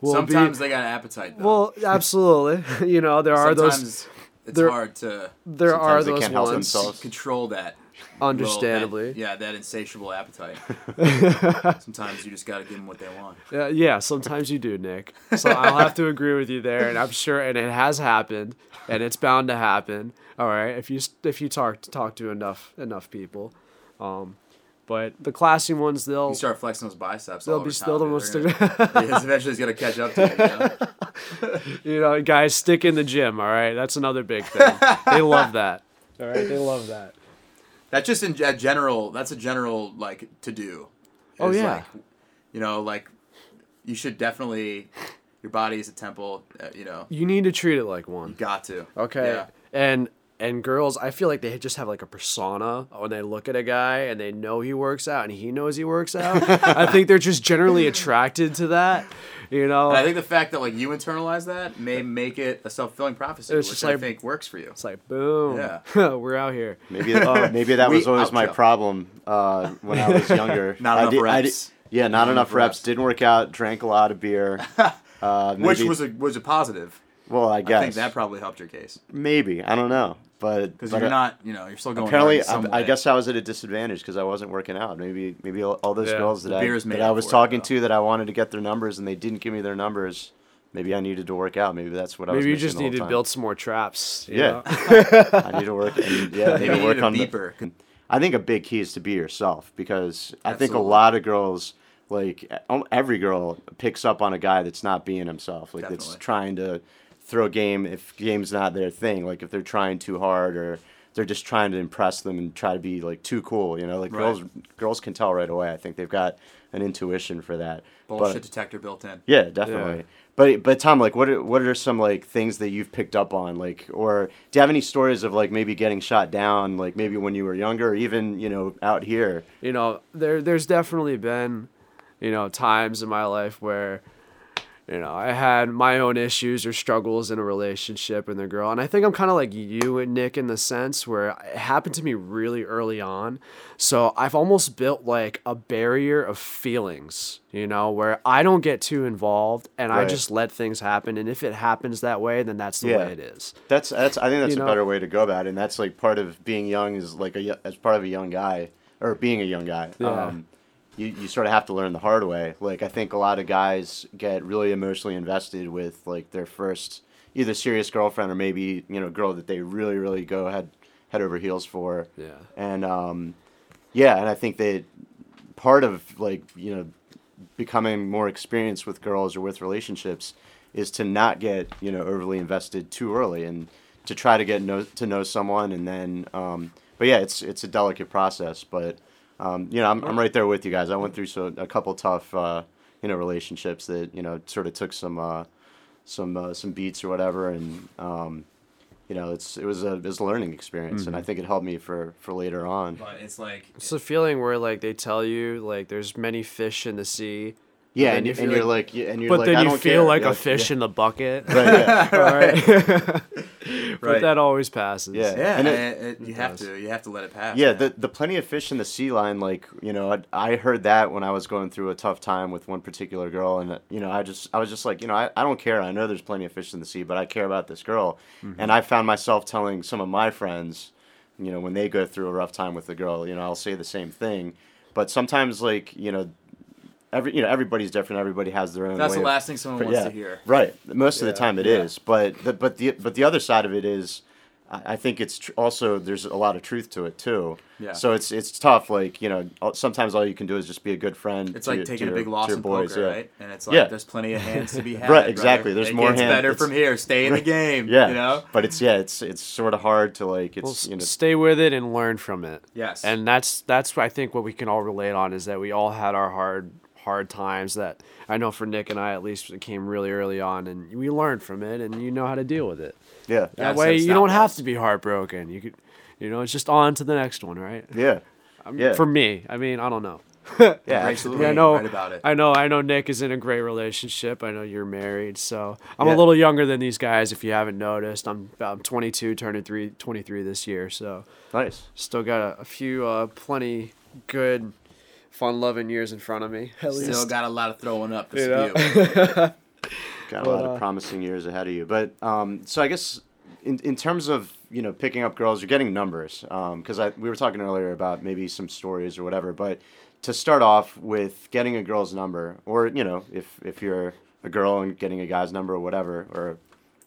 will Sometimes be they got an appetite. Though. well, absolutely. *laughs* you know, there are Sometimes those. it's there- hard to There are those can't help ones. themselves. control that. Understandably. that- yeah, that insatiable appetite. *laughs* Sometimes you just got to give them what they want. Uh, yeah, sometimes you do, Nick. So I'll have to agree with you there, and I'm sure, and it has happened, and it's bound to happen. All right, if you if you talk talk to enough enough people, um, but the classy ones, they'll You start flexing those biceps. they'll be still the most. Gonna- *laughs* eventually, it's gonna catch up to you. you know? *laughs* you know, guys, stick in the gym. All right, that's another big thing. they love that. All right, they love that. That's just in a general. That's a general like to do. Oh, yeah. Like, you know, like you should definitely. Your body is a temple. Uh, you know, You need to treat it like one. you got to. Okay. Yeah. And and girls, I feel like they just have like a persona when they look at a guy and they know he works out and he knows he works out. I think they're just generally attracted to that. You know, And I think the fact that like you internalize that may make it a self fulfilling prophecy, It's which just I think works for you. it's like boom, Yeah. *laughs* we're out here. Maybe uh, maybe that *laughs* was always my problem uh, when I was *laughs* younger. Not I enough did- I reps. did- yeah, not, enough reps. Didn't work out. Drank a lot of beer. Uh, Which was a was a positive. well, I guess I think that probably helped your case maybe I don't know, but because but, you're uh, not, you know, you're still going. Apparently, hard in some I, I guess I was at a disadvantage because I wasn't working out. Maybe maybe all, all those Yeah, girls that I that I was for it, talking to that I wanted to get their numbers and they didn't give me their numbers. Maybe I needed to work out. Maybe that's what I was. Doing. Maybe you just the need to build some more traps. you Yeah. know? *laughs* I need to work. And, yeah, *laughs* I need Maybe to you work need a on the- I think a big key is to be yourself because I think a lot of girls, like um, every girl, picks up on a guy that's not being himself. Like that's trying to throw a game if game's not their thing. Like if they're trying too hard or they're just trying to impress them and try to be like too cool. You know, like Right. girls girls can tell right away. I think they've got an intuition for that. bullshit But, detector built in. yeah, definitely. But but Tom, like, what are, what are some like things that you've picked up on, like, or do you have any stories of like maybe getting shot down, like maybe when you were younger, or even you know out here? you know, there there's definitely been, you know, times in my life where, you know, I had my own issues or struggles in a relationship with a girl, and I think I'm kind of like you and Nick in the sense where it happened to me really early on, so I've almost built like a barrier of feelings, you know, where I don't get too involved and I just let things happen, and if it happens that way, then that's the Yeah. way it is. That's that's I think that's You a know- better way to go about it, and that's like part of being young is like a as part of a young guy or being a young guy. Yeah. Um, you, you sort of have to learn the hard way. Like I think a lot of guys get really emotionally invested with like their first either serious girlfriend or maybe you know girl that they really really go head head over heels for. Yeah. And um, yeah, and I think that part of like you know becoming more experienced with girls or with relationships is to not get you know overly invested too early and to try to get know, to know someone and then um, but yeah it's it's a delicate process but um, you know I'm, I'm right there with you guys. I went through so a couple tough uh, you know relationships that you know sort of took some uh, some uh, some beats or whatever. And um, you know it's it was a it was a learning experience and I think it helped me for for later on. But it's like It's the feeling where like they tell you like there's many fish in the sea, yeah then and, you and feel you're like, yeah, and you're but like then I you don't feel care. like Yeah, a fish yeah. in the bucket. right, yeah. *laughs* *laughs* Right. but Right. that always passes. Yeah. yeah, And and it- it, you have to you have to let it pass. Yeah, man. the the plenty of fish in the sea line, like you know, I, I heard that when I was going through a tough time with one particular girl, and uh, you know, I just I was just like, you know, I, I don't care. I know there's plenty of fish in the sea, but I care about this girl, and I found myself telling some of my friends, you know, when they go through a rough time with a girl, you know, I'll say the same thing, but sometimes like you know, every you know everybody's different. Everybody has their own. That's way the of- last thing someone wants to hear. Right. Most of the time it is, Yeah. but the, but the but the other side of it is, I I think it's tr- also there's a lot of truth to it too. Yeah. So it's it's tough. Like you know, sometimes all you can do is just be a good friend. It's to like your- to taking a big loss your in boys, poker, yeah. right? And it's like Yeah. there's plenty of hands to be *laughs* had. Right, exactly. brother. There's it more gets hands. better It's- from here. Stay in the game. Yeah. You know. But it's yeah, it's it's sort of hard to like it's s- you know stay with it and learn from it. Yes. And that's that's what I think what we can all relate on is that we all had our hard hard times that I know for Nick and I at least came really early on and we learned from it and you know how to deal with it. yeah That Yeah, way you don't stop have to be heartbroken. You could you know, it's just on to the next one, right? yeah Um, yeah For me, I mean, I don't know. *laughs* yeah absolutely. Yeah, I Right know. about it. I know. I know. Nick is in a great relationship. I know you're married, so I'm Yeah. a little younger than these guys. If you haven't noticed, I'm I'm 22, turning three, 23 this year. So Nice. still got a, a few, uh, plenty good, fun-loving years in front of me. At Still got a lot of throwing up to You know? spew. *laughs* Got a lot uh, of promising years ahead of you. But um, so I guess in, in terms of you know picking up girls, you're getting numbers because I we were talking earlier about maybe some stories or whatever. But to start off with getting a girl's number, or you know if if you're a girl and getting a guy's number or whatever, or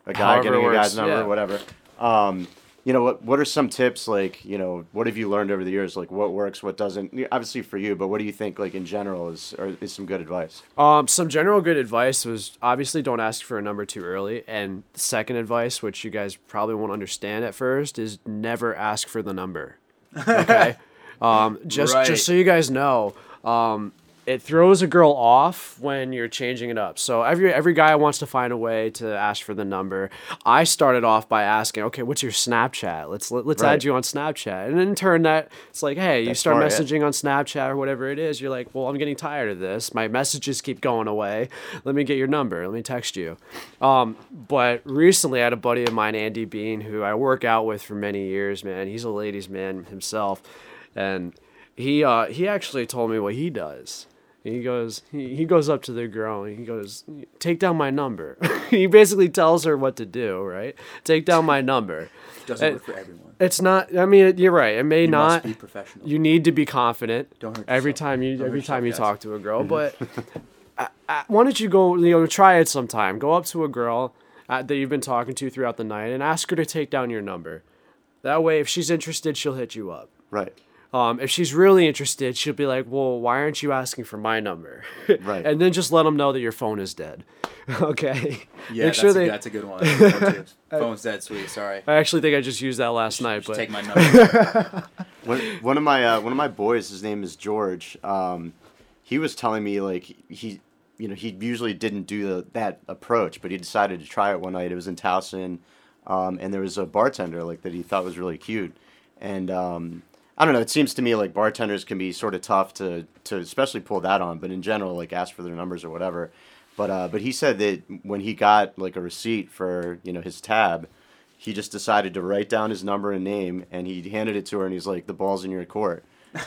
a guy However it getting a works, guy's number yeah. or whatever. Um, you know what? What are some tips? Like, you know, what have you learned over the years? Like, what works, what doesn't? Obviously for you, but what do you think? Like in general, is or is some good advice? Um, some general good advice was obviously don't ask for a number too early. And second advice, which you guys probably won't understand at first, is never ask for the number. *laughs* Okay. um, just Right. just so you guys know, um, it throws a girl off when you're changing it up. So every every guy wants to find a way to ask for the number. I started off by asking, okay, what's your Snapchat? Let's let, let's Right. add you on Snapchat. And in turn, that it's like, hey, you start smart, yeah. messaging on Snapchat or whatever it is. You're like, well, I'm getting tired of this. My messages keep going away. Let me get your number. Let me text you. Um, but recently, I had a buddy of mine, Andy Bean, who I work out with for many years. Man, he's a ladies' man himself, and he uh, he actually told me what he does. He goes, he, he goes up to the girl and he goes, take down my number. *laughs* he basically tells her what to do, right? Take down my number. *laughs* Doesn't Uh, work for everyone. It's not. I mean, you're right. It may You not. must be professional. You need to be confident. Don't hurt every yourself. time you Don't every time you yourself, talk to a girl. But *laughs* uh, uh, why don't you go? You know, try it sometime. Go up to a girl uh, that you've been talking to throughout the night and ask her to take down your number. That way, if she's interested, she'll hit you up. Right. Um, if she's really interested, she'll be like, "Well, why aren't you asking for my number?" *laughs* Right. and then just let them know that your phone is dead. *laughs* okay. Yeah, Make that's, sure a, they. that's a good one. That's one, too. Phone's dead, sweet. Sorry. I actually think I just used that last night, but Take my number. *laughs* one, one of my uh, one of my boys, his name is George. Um, he was telling me like he, you know, he usually didn't do the, that approach, but he decided to try it one night. It was in Towson, um, and there was a bartender like that he thought was really cute, and um, I don't know. It seems to me like bartenders can be sort of tough to to especially pull that on, but in general, like ask for their numbers or whatever. But uh, but he said that when he got like a receipt for you know his tab, he just decided to write down his number and name, and he handed it to her, and he's like, "The ball's in your court."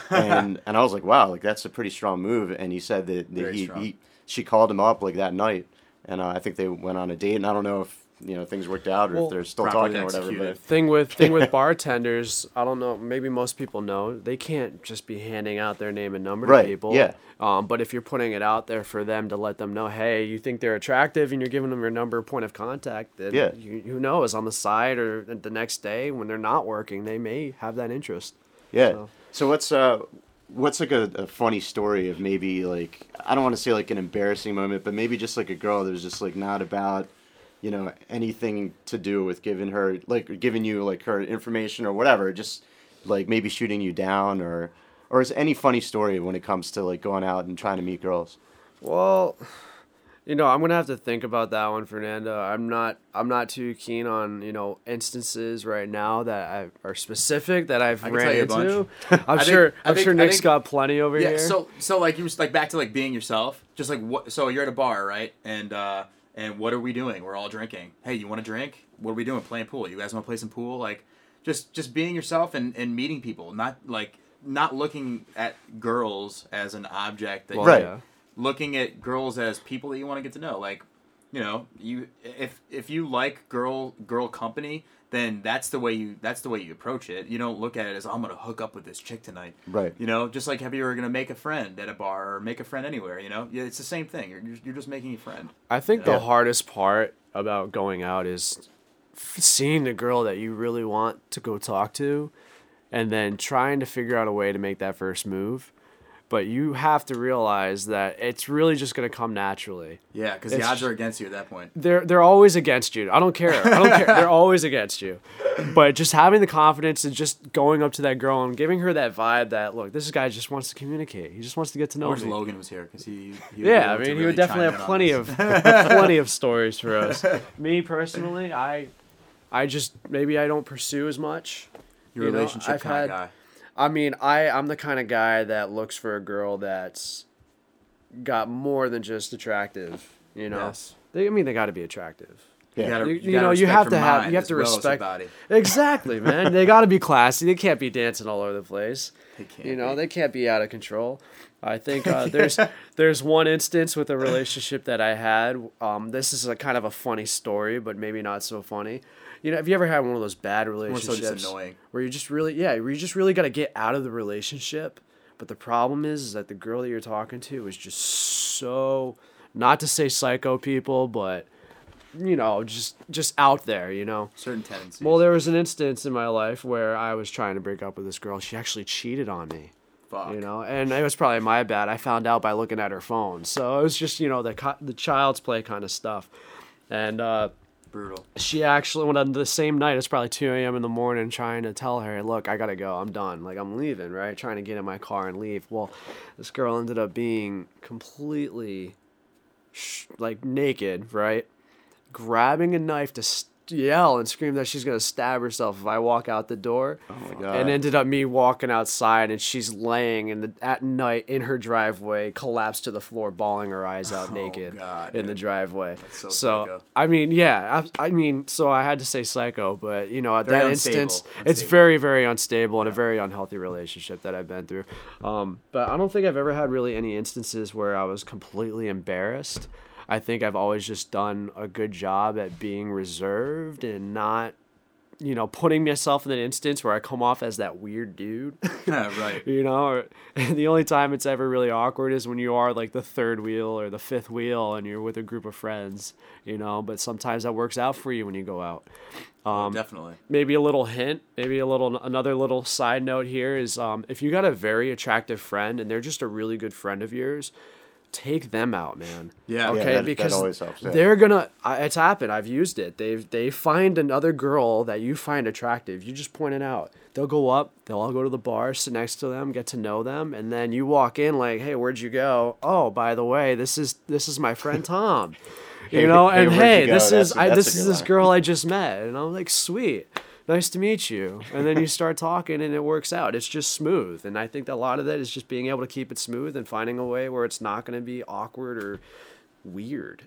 and *laughs* and I was like, "Wow, like that's a pretty strong move." And he said that, that he, he she called him up like that night, and uh, I think they went on a date. And I don't know if you know things worked out or Well, if they're still properly talking or whatever. executed. But thing with thing with *laughs* bartenders, I don't know. Maybe most people know they can't just be handing out their name and number Right, to people. yeah. Um, but if you're putting it out there for them to let them know, hey, you think they're attractive, and you're giving them your number, point of contact, then Yeah. you, who knows on the side or the next day when they're not working, they may have that interest. yeah. So- So what's uh, what's like a, a funny story of maybe like I don't want to say like an embarrassing moment, but maybe just like a girl that was just like not about you know anything to do with giving her like giving you like her information or whatever, just like maybe shooting you down or or is any funny story when it comes to like going out and trying to meet girls? Well, you know, I'm gonna have to think about that one, Fernando. I'm not, I'm not too keen on you know instances right now that I, are specific that I've I ran tell a into. *laughs* bunch. I'm I sure, I I'm think- sure I Nick's think- got plenty over Yeah. here. So so like you was like back to like being yourself. Just like what? So you're at a bar, right? And uh and what are we doing? We're all drinking. Hey, you want to drink? What are we doing? Playing pool. You guys want to play some pool? Like, just just being yourself and and meeting people. Not like not looking at girls as an object that Well, Right. yeah. looking at girls as people that you want to get to know. Like, you know, you if if you like girl girl company, then that's the way you that's the way you approach it. You don't look at it as I'm gonna hook up with this chick tonight. Right. You know, just like if you were gonna make a friend at a bar or make a friend anywhere. You know, yeah, it's the same thing. You're just- you're just making a friend. I think the hardest part about going out is seeing the girl that you really want to go talk to and then trying to figure out a way to make that first move. But you have to realize that it's really just going to come naturally. Yeah, because the odds are against you at that point. They're they're always against you. I don't care. I don't care. They're *laughs* always against you. But just having the confidence and just going up to that girl and giving her that vibe that look, this guy just wants to communicate. He just wants to get to know I wish me. Logan was here because he, he Yeah, I mean, he would definitely have plenty of *laughs* plenty of stories for us. *laughs* Me personally, I, I just maybe I don't pursue as much. your you know, relationship I've kind had- of guy. I mean, I I'm the kind of guy that looks for a girl that's got more than just attractive. You know, Yes. they, I mean, they got to be attractive. Yeah. gotta- You- you gotta know, you have to have- you have as to well respect- body. Exactly, man. they got to be classy. They can't be dancing all over the place. They can't You know, be. they can't be out of control. I think uh, *laughs* there's there's one instance with a relationship that I had. Um, this is a kind of a funny story, but maybe not so funny. You know, have you ever had one of those bad so relationships just annoying. where you just really, yeah, where you just really got to get out of the relationship, but the problem is, is that the girl that you're talking to is just so, not to say psycho people, but you know, just just out there, you know. Certain tendencies. Well, there was an instance in my life where I was trying to break up with this girl. She actually cheated on me, Fuck. you know, and it was probably my bad. I found out by looking at her phone. So it was just, you know, the the child's play kind of stuff. And uh, Brutal. she actually went on the same night. It's probably 2 a.m. in the morning, trying to tell her, "Look, I gotta go. I'm done. Like I'm leaving." Right, trying to get in my car and leave. Well, this girl ended up being completely, sh- like naked. Right, grabbing a knife to st- yell and scream that she's gonna stab herself if I walk out the door. Oh my god. And ended up me walking outside, and she's laying in the at night in her driveway, collapsed to the floor, bawling her eyes out, naked Oh, God, in the driveway. so So. I mean, yeah, I, I mean, so I had to say psycho, but you know, at Very that unstable, instance, it's very, very unstable and a very unhealthy relationship that I've been through. Um, but I don't think I've ever had really any instances where I was completely embarrassed. I think I've always just done a good job at being reserved and not, you know, putting myself in an instance where I come off as that weird dude. *laughs* Yeah, right. *laughs* you know, or, the only time it's ever really awkward is when you are like the third wheel or the fifth wheel and you're with a group of friends, you know, but sometimes that works out for you when you go out. Um, Definitely. maybe a little hint, maybe a little another little side note here is um, if you got a very attractive friend and they're just a really good friend of yours, take them out, man. Yeah. Yeah, Okay, that- that because always helps, yeah. they're gonna. I- It's happened. I've used it. They they find another girl that you find attractive. You just point it out. They'll go up. They'll all go to the bar, sit next to them, get to know them, and then you walk in like, "Hey, where'd you go? Oh, by the way, this is this is my friend Tom." *laughs* You know, hey, and where'd hey, you go? this That's is that's this is this line. girl I just met, and I'm like, "Sweet." Nice to meet you. And then you start talking and it works out. It's just smooth. And I think that a lot of that is just being able to keep it smooth and finding a way where it's not going to be awkward or weird.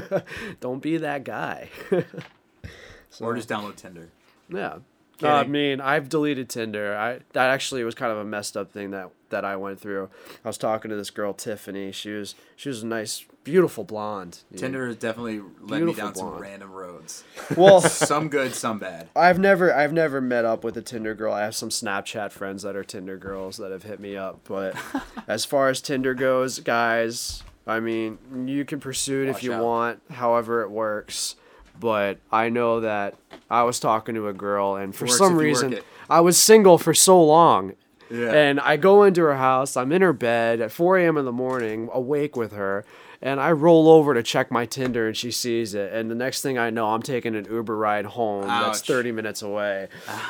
*laughs* Don't be that guy. *laughs* Or just download Tinder. yeah. Kidding. I mean, I've deleted Tinder. I that actually was kind of a messed up thing that that I went through. I was talking to this girl Tiffany. She was she was a nice, beautiful blonde. you know. Tinder has definitely led me Beautiful down some random roads. *laughs* Well, *laughs* some good, some bad. I've never I've never met up with a Tinder girl. I have some Snapchat friends that are Tinder girls that have hit me up, but *laughs* as far as Tinder goes, guys, I mean, you can pursue it if you out. want, however it works. But I know that I was talking to a girl and for some if you work reason. I was single for so long Yeah. And I go into her house. I'm in her bed at 4 a.m. in the morning, awake with her. And I roll over to check my Tinder, and she sees it. And the next thing I know, I'm taking an Uber ride home. That's 30 minutes away.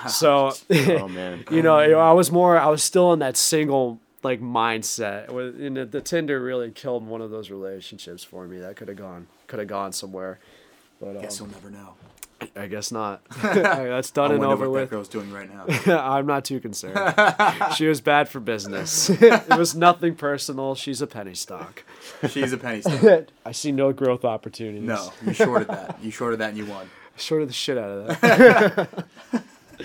So, Oh *laughs* man. you know, I was more, I was still in that single like mindset. And the, the Tinder really killed one of those relationships for me. That could have gone, could have gone somewhere. But um, Guess we'll never know. I guess not. *laughs* *laughs* That's done I and over what that with. girl's doing right now. *laughs* I'm not too concerned. she was bad for business. it was nothing personal. She's a penny stock. She's a penny stock. I see no growth opportunities. No, you shorted that. You shorted that and you won. Short of the shit out of that.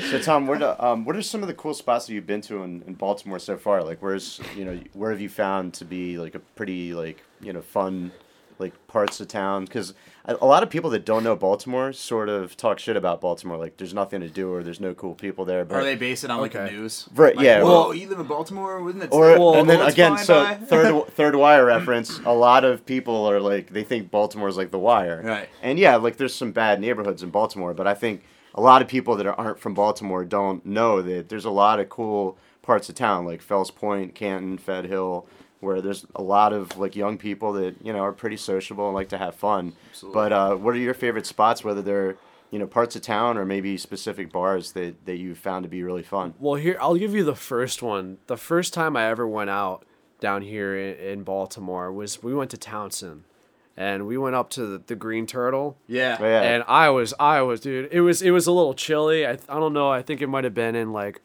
So Tom, what are, um, what are some of the cool spots that you've been to in, in Baltimore so far? Like, where's you know where have you found to be like a pretty like you know fun like parts of town? Because a, a lot of people that don't know Baltimore sort of talk shit about Baltimore. Like, there's nothing to do or there's no cool people there. But Or they base it on like Okay. news? Right, Like, yeah. Whoa, Well- you live in Baltimore? Wouldn't it? Or Well, and then let's again, so by. third *laughs* third wire reference. A lot of people are like they think Baltimore's like the wire, Right. And yeah, like there's some bad neighborhoods in Baltimore, but I think a lot of people that aren't from Baltimore don't know that there's a lot of cool parts of town like Fells Point, Canton, Fed Hill, where there's a lot of like young people that you know are pretty sociable and like to have fun. Absolutely. But uh, what are your favorite spots? Whether they're you know parts of town or maybe specific bars that that you found to be really fun. well, here I'll give you the first one. The first time I ever went out down here in, in Baltimore was we went to Townsend, and we went up to the, the Green Turtle. Yeah. Yeah. and I was I was dude it was it was a little chilly I, I don't know I think it might have been in like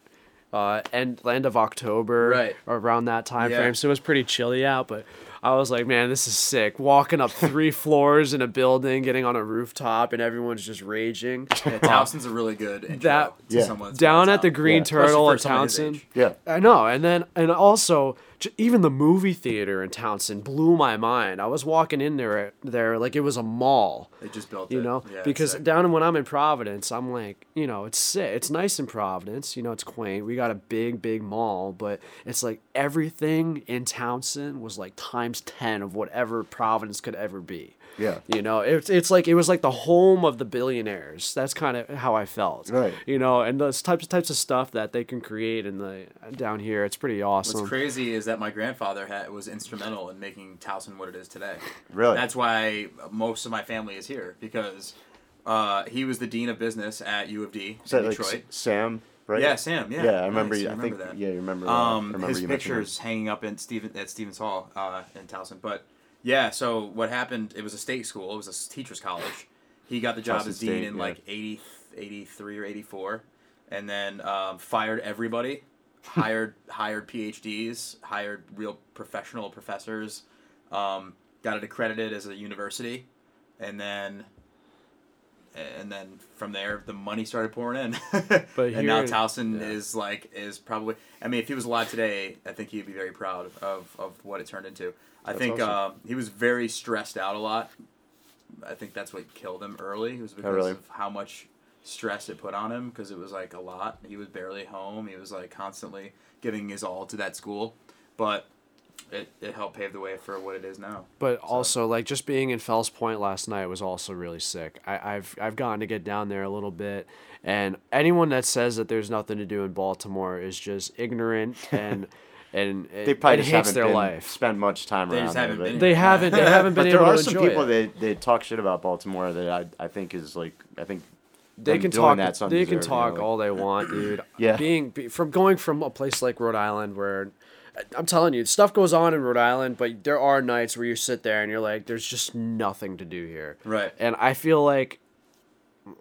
uh end end of October Right. around that time Yeah. frame so it was pretty chilly out but I was like man this is sick walking up three *laughs* floors in a building getting on a rooftop and everyone's just raging Yeah, Towson's a really good intro That- to Yeah. someone down at the. Green Yeah. Turtle for at someone Townsend. Yeah. I know, and then and also j- even the movie theater in Townsend blew my mind. I was walking in there there like it was a mall. They just built You it. know, Yeah, because sick. down when I'm in Providence, I'm like, you know, it's sick. It's nice in Providence. You know, it's quaint. We got a big, big mall, but it's like everything in Townsend was like times ten of whatever Providence could ever be. Yeah. You know, it's it's like it was like the home of the billionaires. That's kind of how I felt. Right. You know, and those types types of stuff that they can create in the down here, it's pretty awesome. What's crazy is that my grandfather had, was instrumental in making Towson what it is today. Really? That's why most of my family is here because uh, he was the dean of business at U of D Is that in like Detroit. S- Sam? Right. Yeah, Sam. Yeah, Yeah, I remember. Nice, you you I think. remember that. Yeah, you remember. uh, Um, remember his you pictures hanging up in Steven at Stephens Hall uh, in Towson. But yeah, so what happened? It was a state school. It was a teachers college. He got the job as dean State, in yeah. like 80, 83 or eighty four, and then um, fired everybody. hired hired PhDs, hired real professional professors, um, got it accredited as a university, and then and then from there the money started pouring in. *laughs* But and now Towson yeah. is like is probably. I mean, if he was alive today, I think he'd be very proud of, of what it turned into. I That's think awesome. um, he was very stressed out a lot. I think that's what killed him early. It was because Oh, really? of how much stress it put on him because it was like a lot. He was barely home. He was like constantly giving his all to that school, but it, it helped pave the way for what it is now. But also, like just being in Fells Point last night was also really sick. I, I've I've gotten to get down there a little bit, and anyone that says that there's nothing to do in Baltimore is just ignorant *laughs* and and it, They probably it just hates haven't their been, life. spent much time They around just there, haven't but- been They haven't they haven't been. But been there are to some people it. that, that talk shit about Baltimore that I, I think is like I think they can talk. that's They can talk you all they want, dude. *clears throat* Yeah. Being be, from going from a place like Rhode Island where. I'm telling you, stuff goes on in Rhode Island, but there are nights where you sit there and you're like, "There's just nothing to do here." Right. And I feel like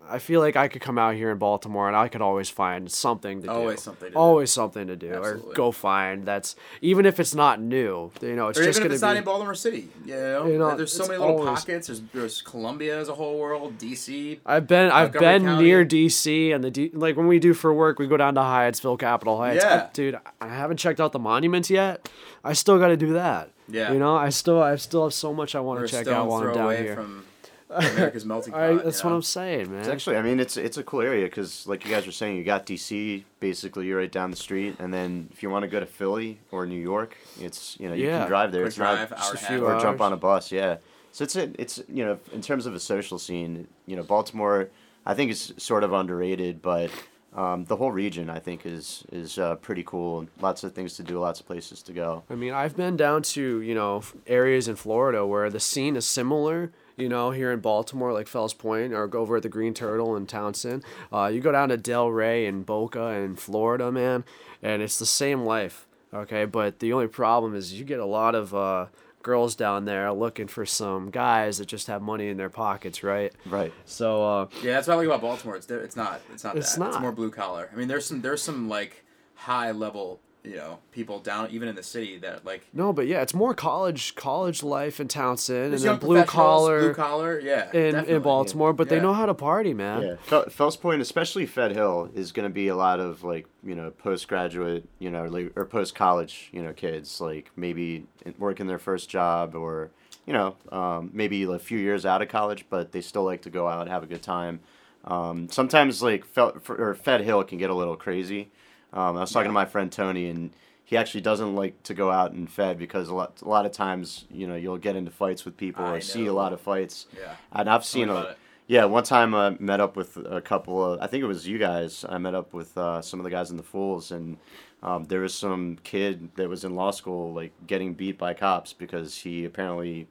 I feel like I could come out here in Baltimore and I could always find something to do. Always something to do. Always something to do. Absolutely. Or go find that's even if it's not new. You know, it's or just even if it's not be in Baltimore City, you know, You know, there's so many little always- pockets. There's there's Columbia as a whole world, DC. I've been I've been County. near DC and the D, like when we do for work we go down to Hyattsville, Capitol Heights. I- Yeah. dude, I haven't checked out the monuments yet. I still got to do that. Yeah. You know, I still I still have so much I want to check out while I'm down away here. from America's *laughs* melting pot. I, that's know? what I'm saying, man. It's actually, I mean, it's it's a cool area because, like you guys were saying, you got DC basically you're right down the street, and then if you want to go to Philly or New York, it's you know you Yeah. can drive there. Quick it's not drive, hour just a a few half. or jump on a bus. Yeah. So it's a, it's you know in terms of a social scene, you know Baltimore, I think is sort of underrated, but um, the whole region I think is is uh, pretty cool. Lots of things to do, lots of places to go. I mean, I've been down to, you know, areas in Florida where the scene is similar, you know, here in Baltimore, like Fells Point, or go over at the Green Turtle in Townsend. Uh, you go down to Delray and Boca in Florida, man, and it's the same life, okay? But the only problem is you get a lot of uh, girls down there looking for some guys that just have money in their pockets, right? Right. So, uh, Yeah, that's what I like about Baltimore. It's di- it's not it's not It's that. It's more blue collar. I mean, there's some there's some like high level you know people down even in the city that like no, but yeah, it's more college college life in Townsend, and then blue collar blue collar, yeah, in, in Baltimore, but they Yeah. know how to party, man. Yeah, Fel- Fells Point, especially Fed Hill, is going to be a lot of like you know postgraduate, you know, like, or post college, you know, kids like maybe working their first job or you know um, maybe a few years out of college, but they still like to go out and have a good time. Um, sometimes like Fel- or Fed Hill can get a little crazy. Um, I was talking to my friend Tony and. He actually doesn't like to go out and fed because a lot, a lot of times, you know, you'll get into fights with people I or see a lot of fights. Yeah. And I've seen a, yeah, one time I met up with a couple of, I think it was you guys. I met up with uh, some of the guys in the Fools, and um, there was some kid that was in law school, like getting beat by cops because he apparently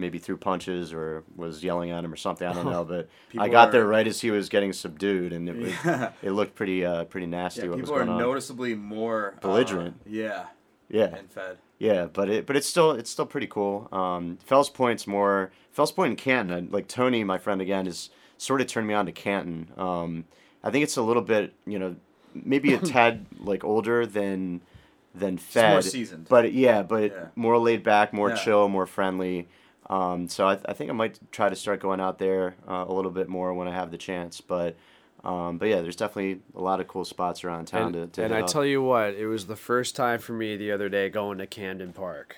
maybe threw punches or was yelling at him or something. I don't know, but I got are- there right as he was getting subdued, and it was, *laughs* it looked pretty uh, pretty nasty. Yeah, what was people are going on. noticeably more uh, Belligerent. yeah, Yeah, and fed. yeah, but it but it's still it's still pretty cool. Um, Fells Point's more Fells Point and Canton. Like Tony, my friend again, is sort of turned me on to Canton. Um, I think it's a little bit you know maybe a *laughs* tad like older than than Fed. more seasoned. But yeah, but Yeah. more laid back, more Yeah. chill, more friendly. Um, so I, I think I might try to start going out there uh, a little bit more when I have the chance. But um, but yeah, there's definitely a lot of cool spots around town And, to, to and I up. tell you what, it was the first time for me the other day going to Camden Park.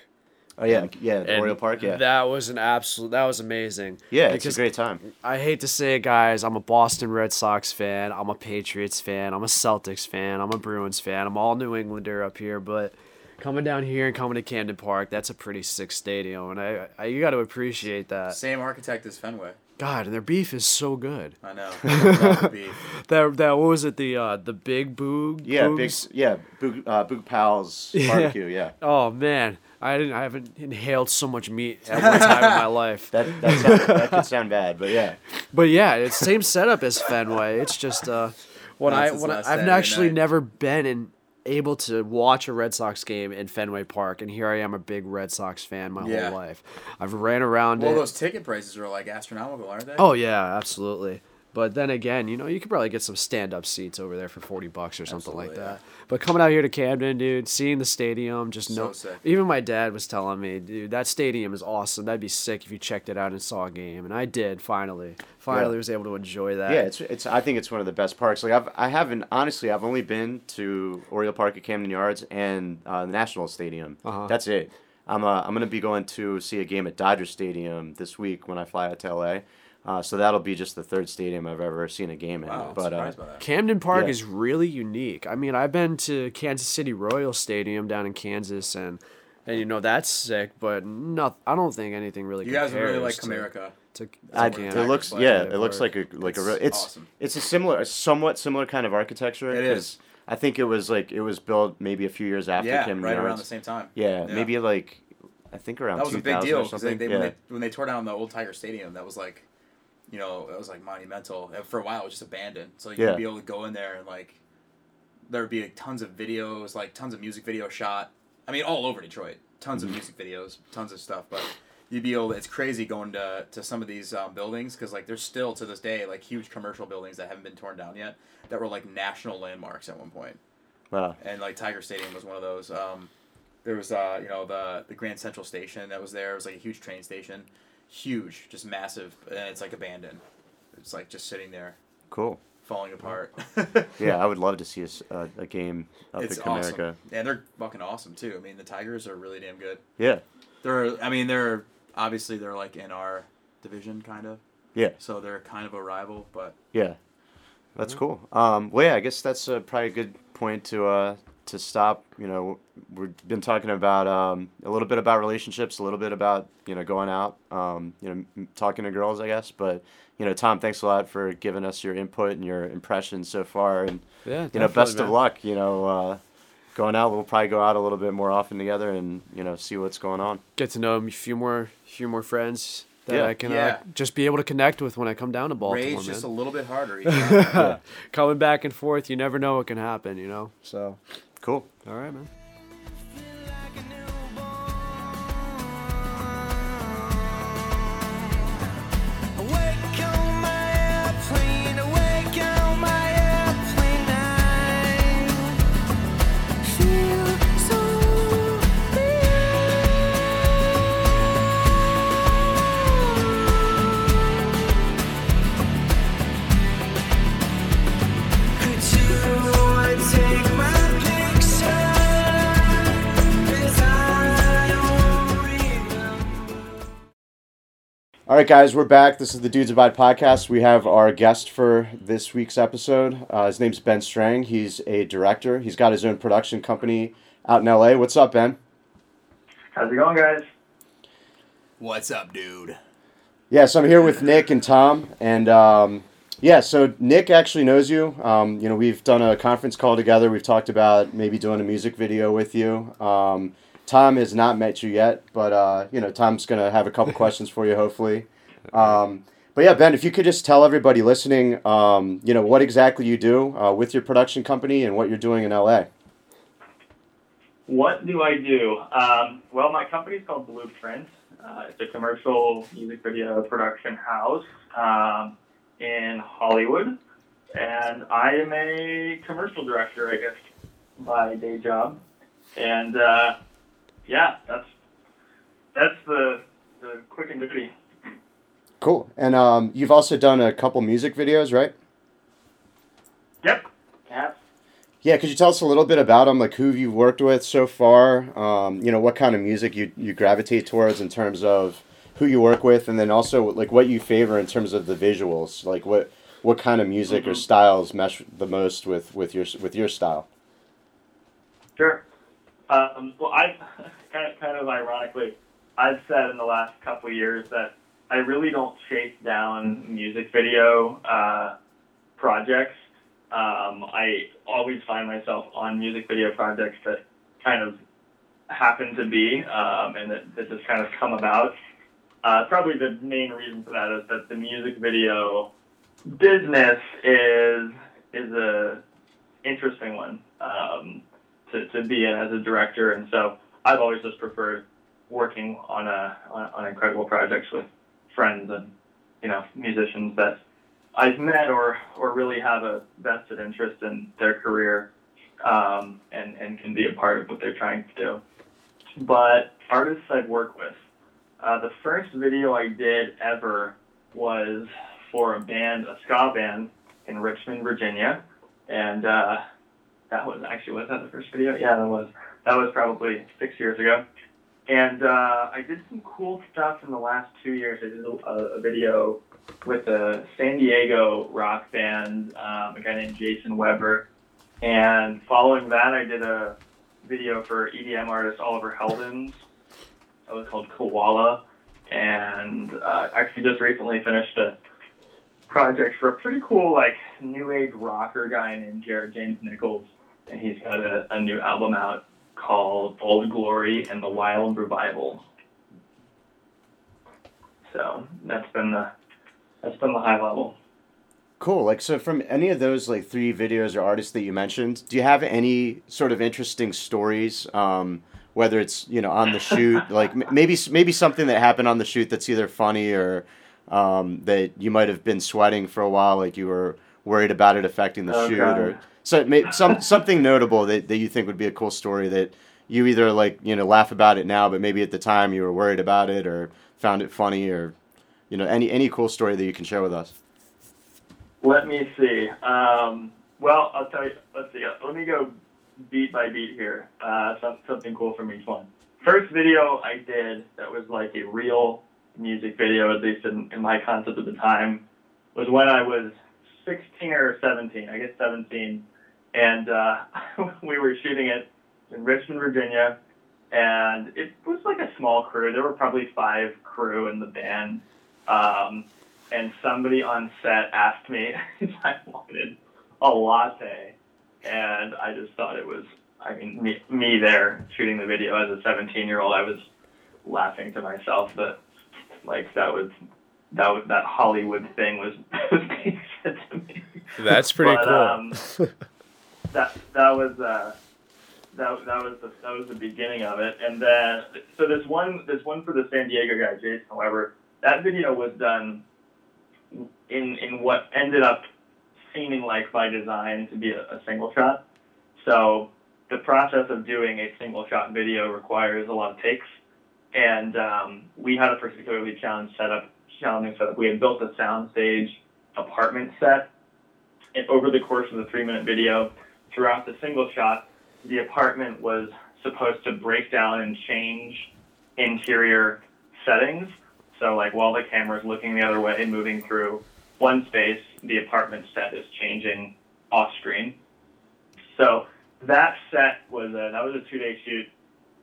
Oh yeah, yeah, Oriole Park. Yeah, That was an absolute. That was amazing. yeah, it's because a great time. I hate to say it, guys. I'm a Boston Red Sox fan. I'm a Patriots fan. I'm a Celtics fan. I'm a Bruins fan. I'm all New Englander up here, but coming down here and coming to Camden Park, that's a pretty sick stadium, and I, I you got to appreciate that. Same architect as Fenway. God, and their beef is so good. I know. *laughs* Love the beef. That that what was it? The uh the Big Boog. Yeah, big yeah, Boog, uh, Boog Powell's *laughs* Yeah. barbecue. Yeah, Oh man, I didn't. I haven't inhaled so much meat at one *laughs* time in my life. that that, sound, that could sound bad, but yeah, But yeah, it's same setup as Fenway. It's just uh, when That's I his when I, last I've Saturday actually night. never been in able to watch a Red Sox game in Fenway Park, and here I am, a big Red Sox fan my Yeah. whole life. I've ran around Well, it. those ticket prices are like astronomical, aren't they? Oh yeah, absolutely. But then again, you know, you could probably get some stand-up seats over there for forty bucks or something like Absolutely, that. But coming out here to Camden, dude, seeing the stadium, just So no. sick. Even my dad was telling me, dude, that stadium is awesome. That'd be sick if you checked it out and saw a game, and I did finally. Finally, Yeah. was able to enjoy that. yeah. It's it's. I think it's one of the best parks. Like I've I haven't honestly. I've only been to Oriole Park at Camden Yards and uh, the National Stadium. Uh-huh. That's it. I'm uh, I'm gonna be going to see a game at Dodger Stadium this week when I fly out to LA. Uh, so that'll be just the third stadium I've ever seen a game in. Wow, but uh, surprised by that. Camden Park Yeah. is really unique. I mean, I've been to Kansas City Royal Stadium down in Kansas, and and you know that's sick, but not. I don't think anything really. You guys really like compares Comerica. To, to, I, to it Camden looks Park. yeah, it looks like a like a It's real, it's awesome. it's a similar, a somewhat similar kind of architecture. It is. I think it was like it was built maybe a few years after Yeah, Camden right around the same time. Yeah, maybe like I think around That was a 2000 big deal or something. they, they, yeah. when, they, when they tore down the old Tiger Stadium, that was like, you know, it was like monumental. And for a while, it was just abandoned. So you'd Yeah. be able to go in there and like, there would be like, tons of videos, like tons of music video shot. I mean, all over Detroit, tons Mm-hmm. of music videos, tons of stuff. But you'd be able. To, it's crazy going to to some of these um, buildings because like there's still to this day like huge commercial buildings that haven't been torn down yet that were like national landmarks at one point Wow. and like Tiger Stadium was one of those. Um, there was uh, you know the the Grand Central Station that was there. It was like a huge train station, huge, just massive, and it's like abandoned. It's like just sitting there, Cool. falling apart. *laughs* Yeah, I would love to see a, s- a- a game up it's at awesome, Comerica. and they're fucking awesome too. I mean, the Tigers are really damn good. Yeah, They're, I mean, they're obviously they're like in our division kind of, yeah, so they're kind of a rival, but yeah. That's cool. Um, well, yeah, I guess that's uh, probably a good point to uh, to stop, you know, we've been talking about um, a little bit about relationships, a little bit about you know going out, um, you know, talking to girls, I guess. But you know, Tom, thanks a lot for giving us your input and your impressions so far, and Yeah, you know, best definitely, of luck. You know, uh, going out, we'll probably go out a little bit more often together, and you know, see what's going on. Get to know a few more, few more friends that Yeah. I can Yeah. uh, just be able to connect with when I come down to Baltimore, Rage man. just a little bit harder. *laughs* each time. Coming back and forth, you never know what can happen, you know. So, Cool. all right, man. All right, guys, we're back. This is the Dudes Abide podcast. We have our guest for this week's episode. Uh, his name's Ben Strang. He's a director. He's got his own production company out in LA. What's up, Ben? How's it going, guys? What's up, dude? Yeah, so I'm here with Nick and Tom, and um, yeah, so Nick actually knows you. Um, you know, we've done a conference call together. We've talked about maybe doing a music video with you. Um, Tom has not met you yet, but uh, you know, Tom's gonna have a couple *laughs* questions for you, hopefully. Um, but yeah, Ben, if you could just tell everybody listening, um, you know, what exactly you do uh, with your production company and what you're doing in LA. What do I do? Um, well, my company's called Blueprint. Uh, it's a commercial music video production house um, in Hollywood, and I am a commercial director, I guess, by day job. And uh, yeah, that's that's the the quick and dirty. Cool. And um, you've also done a couple music videos, right? Yep. Yep. Yeah, could you tell us a little bit about them, like who you've worked with so far? Um, you know, what kind of music you, you gravitate towards in terms of who you work with, and then also like what you favor in terms of the visuals. Like what what kind of music or styles mesh the most with, with your with your style? Sure. Um, well, I *laughs* kind of, kind of ironically, I've said in the last couple of years that I really don't chase down music video uh, projects. Um, I always find myself on music video projects that kind of happen to be um, and that, that just kind of come about. Uh, probably the main reason for that is that the music video business is is a interesting one. Um, to, to be in as a director, and so I've always just preferred working on a on, on incredible projects with friends and you know musicians that I've met or or really have a vested interest in their career um, and and can be a part of what they're trying to do. But artists I've worked with, uh, the first video I did ever was for a band, a ska band in Richmond, Virginia, and uh, that was actually was that the first video? Yeah, that was. That was probably six years ago. And uh, I did some cool stuff in the last two years. I did a, a video with a San Diego rock band, um, a guy named Jason Weber. And following that, I did a video for EDM artist Oliver Heldens. That was called Koala. And uh, actually just recently finished a project for a pretty cool, like, new age rocker guy named Jared James Nichols. And he's got a, a new album out called Old Glory and the Wild Revival. So that's been the that's been the high level. Cool. Like so, from any of those like three videos or artists that you mentioned, do you have any sort of interesting stories? Um, whether it's you know on the shoot, *laughs* like m- maybe maybe something that happened on the shoot that's either funny or um, that you might have been sweating for a while, like you were worried about it affecting the Oh, shoot, God. or so may, some something notable that, that you think would be a cool story that you either like you know laugh about it now, but maybe at the time you were worried about it or found it funny, or you know any any cool story that you can share with us. Let me see. Um, well, I'll tell you. Let's see. Let me go beat by beat here. Uh, something cool from each one. First video I did that was like a real music video, at least in, in my concept at the time, was when I was 16 or 17. I guess 17, and uh, *laughs* we were shooting it in Richmond, Virginia, and it was like a small crew. There were probably five crew in the band, um, and somebody on set asked me *laughs* if I wanted a latte, and I just thought it was. I mean, me, me there shooting the video as a 17 year old, I was laughing to myself that like that was that was, that Hollywood thing was, *laughs* was being said to me. That's pretty But, cool. Um, *laughs* that that was uh, that that was the that was the beginning of it, and then so this one this one for the San Diego guy, Jason. However, that video was done in in what ended up seeming like by design to be a, a single shot. So the process of doing a single shot video requires a lot of takes, and um, we had a particularly challenged setup. Challenging setup. We had built a soundstage apartment set, and over the course of the three minute video, throughout the single shot, the apartment was supposed to break down and change interior settings. So, like while the camera is looking the other way, and moving through one space, the apartment set is changing off screen. So that set was a, that was a two day shoot,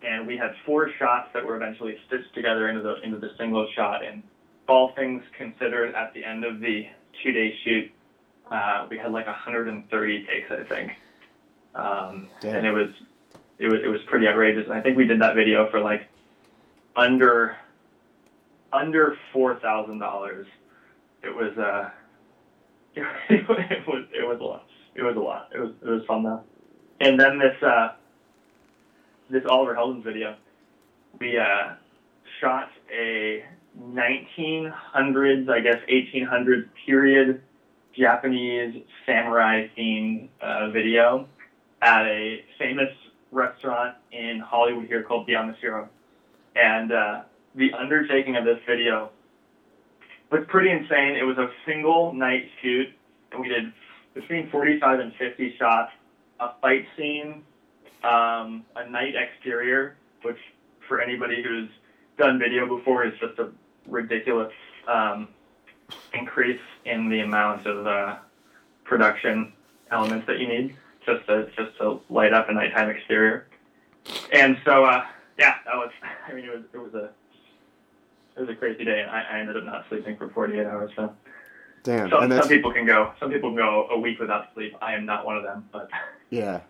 and we had four shots that were eventually stitched together into the into the single shot. And all things considered, at the end of the two day shoot, uh, we had like 130 takes, I think, um, and it was it was it was pretty outrageous. And I think we did that video for like under under four thousand dollars. It was uh, *laughs* it, was it was a lot. It was a lot. It was it was fun though. And then this uh, this Oliver Heldens video, we uh, shot a 1900s, I guess 1800s period Japanese samurai themed uh, video at a famous restaurant in Hollywood here called Yamashiro. And uh, the undertaking of this video was pretty insane. It was a single night shoot, and we did between 45 and 50 shots, a fight scene, um, a night exterior, which for anybody who's done video before is just a ridiculous um, increase in the amount of uh, production elements that you need just to just to light up a nighttime exterior. And so, uh, yeah, that was. *laughs* I mean, it was it was a it was a crazy day, and I, I ended up not sleeping for 48 hours. So Damn. some, and some people can go some people can go a week without sleep. I am not one of them, but *laughs* yeah.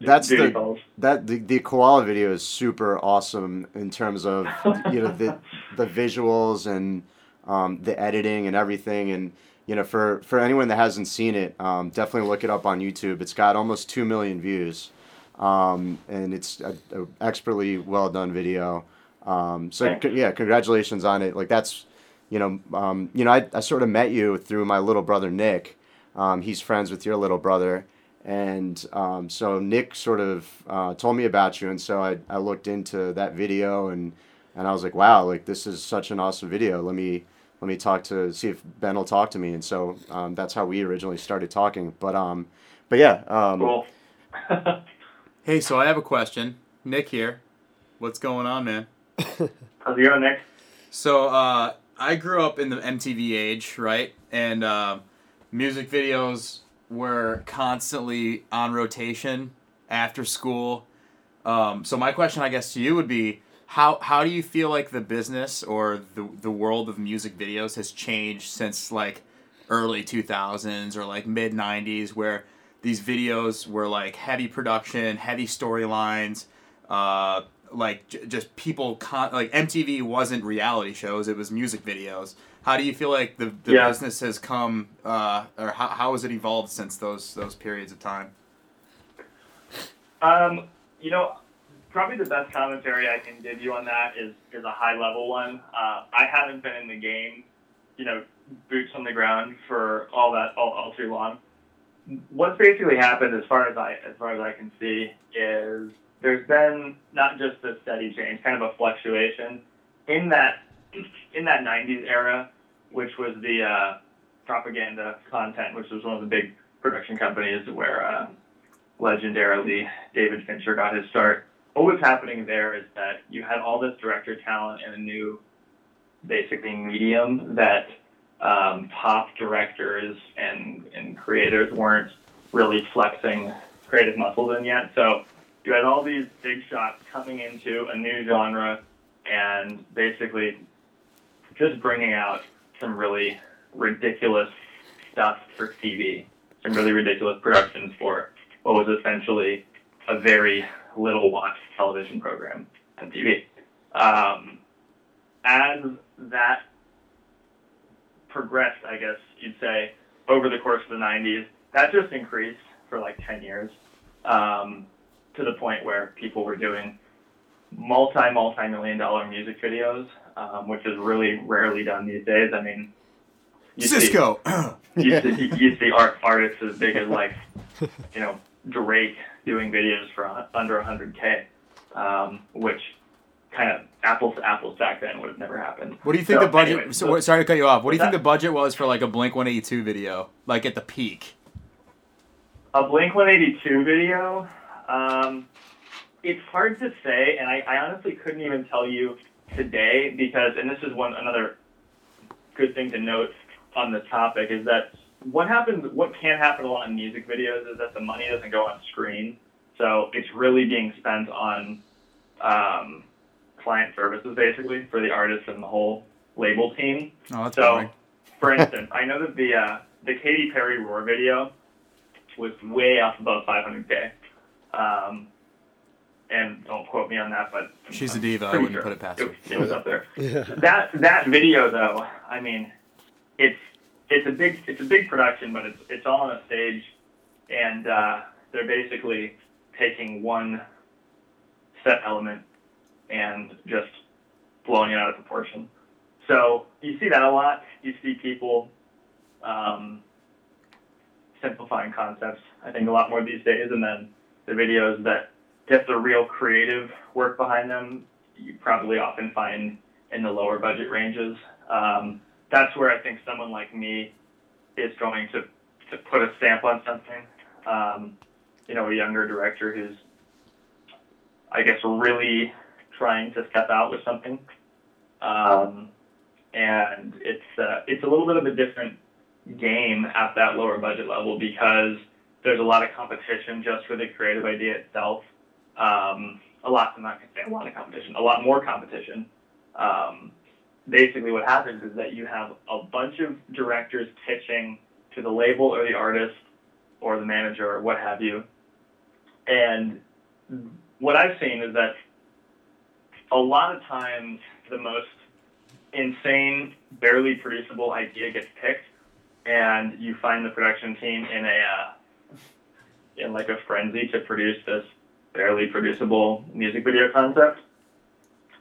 That's duty the that the, the koala video is super awesome in terms of you know the *laughs* the visuals and um, the editing and everything. And you know for for anyone that hasn't seen it um, definitely look it up on youtube. It's got almost 2 million views. Um, and it's a, a expertly well done video. Um, so c- yeah congratulations on it. Like that's you know um, you know I, I sort of met you through my little brother nick. Um, he's friends with your little brother and um, so Nick sort of uh, told me about you, and so I, I looked into that video, and and I was like, wow, like this is such an awesome video. Let me let me talk to see if Ben will talk to me, and so um, that's how we originally started talking. But um, but yeah, um, Cool. *laughs* Hey, so I have a question. Nick here. What's going on, man? *laughs* How's it going, Nick? So uh, I grew up in the MTV age, right? And uh, music videos were constantly on rotation after school. Um, so my question, I guess, to you would be how how do you feel like the business or the the world of music videos has changed since like early 2000s or like mid 90s where these videos were like heavy production, heavy storylines, uh, like j- just people con- like MTV wasn't reality shows; it was music videos. How do you feel like the, the Yeah. business has come, uh, or how, how has it evolved since those those periods of time? Um, you know, probably the best commentary I can give you on that is is a high level one. Uh, I haven't been in the game, you know, boots on the ground for all that all, all too long. What's basically happened, as far as I as far as I can see, is there's been not just a steady change, kind of a fluctuation in that in that '90s era, which was the uh, propaganda content, which was one of the big production companies where. Uh, legendarily David Fincher got his start. What was happening there is that you had all this director talent and a new, basically, medium that um, top directors and, and creators weren't really flexing creative muscles in yet. So you had all these big shots coming into a new genre and basically just bringing out some really ridiculous stuff for TV, some really ridiculous productions for what was essentially a very little watched television program on TV. Um, as that progressed, I guess you'd say, over the course of the 90s, that just increased for like 10 years um, to the point where people were doing multi, multi million dollar music videos, um, which is really rarely done these days. I mean, you see- Cisco. *laughs* you see, you see art artists as big as like, *laughs* you know, Drake doing videos for a- under 100k, um, which kind of apples to apples back then would have never happened. What do you think So, the budget? anyway, so, so- sorry to cut you off. What do you What's think the budget was for like a Blink 182 video, like at the peak? A Blink 182 video, um, it's hard to say, and I, I honestly couldn't even tell you today because, and this is one another good thing to note on the topic is that what happens, what can happen a lot in music videos is that the money doesn't go on screen, so it's really being spent on um, client services basically for the artist and the whole label team. Oh, that's So, boring. for instance, I know that the uh, the Katy Perry Roar video was way up above 500k. Um, and don't quote me on that, but She's I'm a diva. I pretty wouldn't sure put it past her. it was up there. *laughs* That that video though, I mean, it's it's a big it's a big production, but it's it's all on a stage, and uh, they're basically taking one set element and just blowing it out of proportion. So you see that a lot. You see people um, simplifying concepts. I think a lot more these days, and then the videos that get the real creative work behind them, you probably often find in the lower budget ranges. Um, that's where I think someone like me is going to, to put a stamp on something. Um, you know, a younger director who's, I guess, really trying to step out with something. Um, and it's uh, it's a little bit of a different game at that lower budget level because there's a lot of competition just for the creative idea itself. Um, a lot, not a lot of competition, a lot more competition. Um, basically, what happens is that you have a bunch of directors pitching to the label or the artist or the manager or what have you. And what I've seen is that a lot of times the most insane, barely producible idea gets picked, and you find the production team in a uh, in like a frenzy to produce this barely producible music video concept.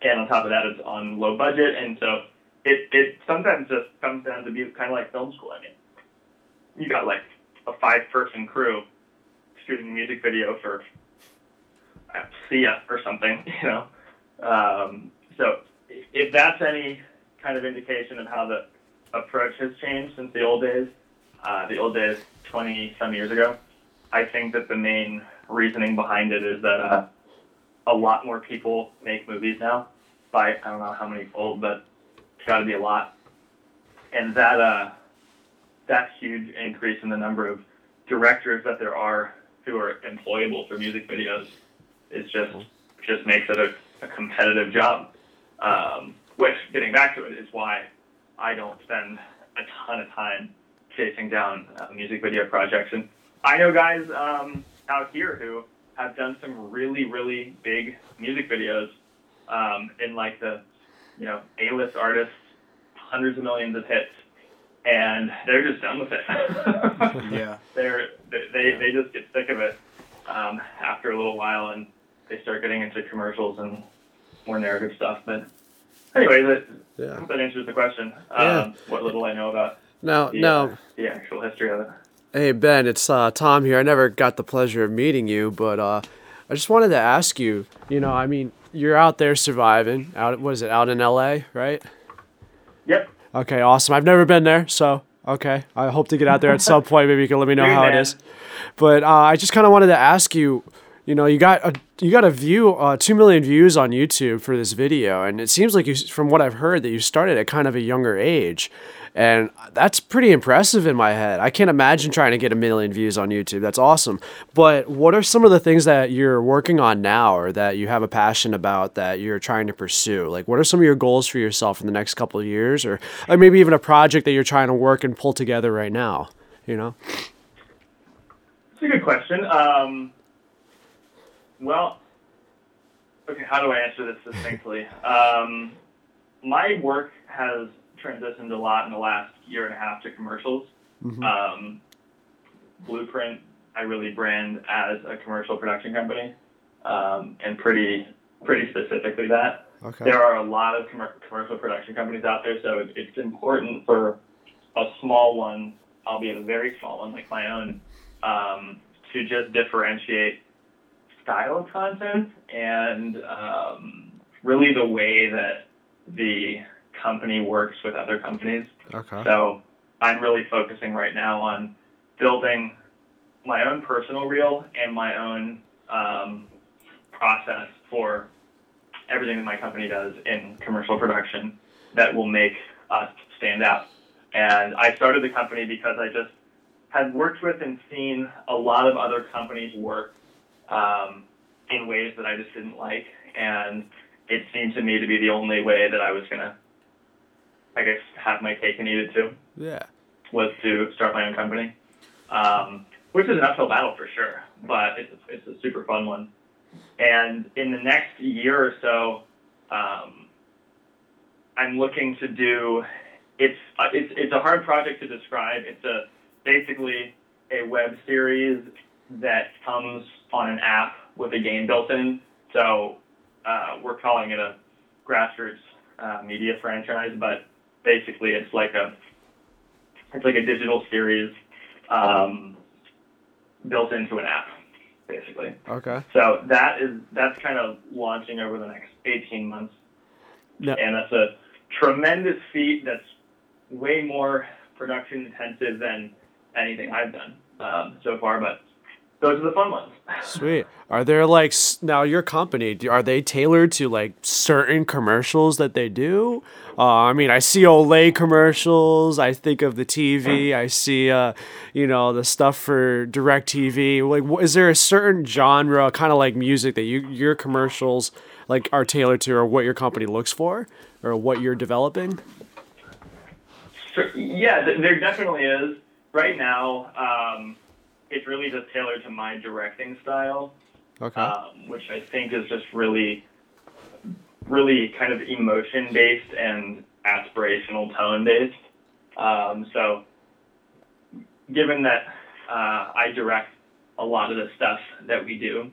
And on top of that, it's on low budget, and so it it sometimes just comes down to be kind of like film school. I mean, you got like a five person crew shooting a music video for uh, Sia or something, *laughs* you know. Um, so if that's any kind of indication of how the approach has changed since the old days, uh, the old days 20 some years ago, I think that the main reasoning behind it is that uh, a lot more people make movies now by I don't know how many fold, but it's got to be a lot. And that uh, that huge increase in the number of directors that there are who are employable for music videos is just just makes it a, a competitive job. Um, which, getting back to it, is why I don't spend a ton of time chasing down uh, music video projects. And I know guys um, out here who have done some really, really big music videos um, in like the, you know, A-list artists, hundreds of millions of hits, and they're just done with it. *laughs* Yeah. *laughs* they're they they just get sick of it um, after a little while, and they start getting into commercials and more narrative stuff. But anyway, that Yeah. That answers the question. Um, Yeah. What little I know about Now, the, now, uh, the actual history of it. Hey Ben, it's uh, Tom here. I never got the pleasure of meeting you, but uh, I just wanted to ask you. You know, I mean, you're out there surviving. Out, what is it? Out in L.A., right? Yep. Okay, awesome. I've never been there, so okay. I hope to get out there at some *laughs* point. Maybe you can let me know how it man. is. But uh, I just kind of wanted to ask you. You know you got a you got a view uh, two million views on YouTube for this video, and it seems like you, from what I've heard, that you started at kind of a younger age, and that's pretty impressive in my head. I can't imagine trying to get a million views on YouTube. That's awesome. But what are some of the things that you're working on now, or that you have a passion about that you're trying to pursue? Like, what are some of your goals for yourself in the next couple of years, or, maybe even a project that you're trying to work and pull together right now? You know. It's a good question. Um, well, okay, how do I answer this succinctly? um, my work has transitioned a lot in the last year and a half to commercials. Um, Blueprint, I really brand as a commercial production company, um, and pretty pretty specifically that. Okay. There are a lot of commer- commercial production companies out there, so it, it's important for a small one, albeit a very small one like my own, um, to just differentiate style of content and um, really the way that the company works with other companies. Okay. So I'm really focusing right now on building my own personal reel and my own um, process for everything that my company does in commercial production that will make us stand out. And I started the company because I just had worked with and seen a lot of other companies work um, in ways that I just didn't like. And it seemed to me to be the only way that I was going to, I guess, have my cake and eat it too Yeah. was to start my own company, um, which is an uphill battle for sure, but it's a, it's a super fun one. And in the next year or so, um, I'm looking to do. It's it's it's a hard project to describe. It's a basically a web series that comes on an app with a game built in. So uh, we're calling it a grassroots uh, media franchise, but basically it's like a it's like a digital series um, built into an app, basically. Okay. So that is that's kind of launching over the next 18 months, No. and that's a tremendous feat. That's way more production intensive than anything I've done um, so far. But those are the fun ones. Sweet. Are there like now your company? Are they tailored to like certain commercials that they do? Uh, I mean, I see Olay commercials. I think of the TV. I see, uh, you know, the stuff for DirecTV. Like, is there a certain genre, kind of like music, that you your commercials like are tailored to, or what your company looks for, or what you're developing? Sure. Yeah, th- there definitely is. Right now, um, it's really just tailored to my directing style. Okay. um, which I think is just really, really kind of emotion based and aspirational tone based. Um, so, given that uh, I direct a lot of the stuff that we do,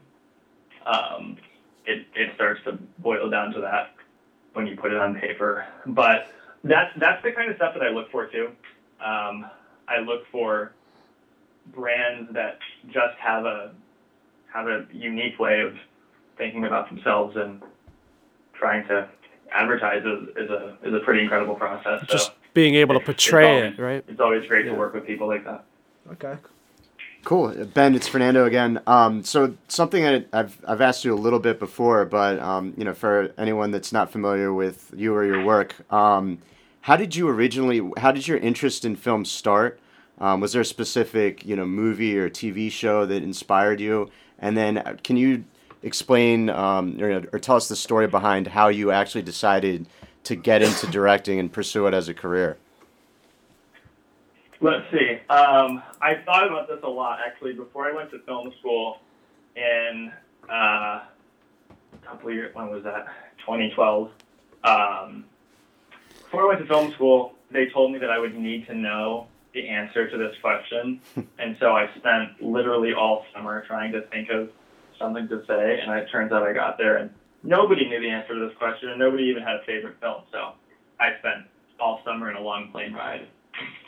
um, it, it starts to boil down to that when you put it on paper. But that's that's the kind of stuff that I look for too. Um, I look for brands that just have a have a unique way of thinking about themselves and trying to advertise is, is a is a pretty incredible process. So Just being able to it's- it's portray always- it, right? It's always great Yeah. to work with people like that. Okay. Cool, Ben. It's Fernando again. Um, so something that I've I've asked you a little bit before, but um, you know, for anyone that's not familiar with you or your work, um, how did you originally? How did your interest in film start? Um, was there a specific you know movie or TV show that inspired you? And then uh, can you explain um, or, or tell us the story behind how you actually decided to get into directing and pursue it as a career? Let's see. Um, I thought about this a lot actually before I went to film school in uh, a couple years. When was that? 2012. Um, before I went to film school, they told me that I would need to know the answer to this question, *laughs* and so I spent literally all summer trying to think of something to say, and it turns out I got there, and nobody knew the answer to this question, and nobody even had a favorite film. So I spent all summer in a long plane ride.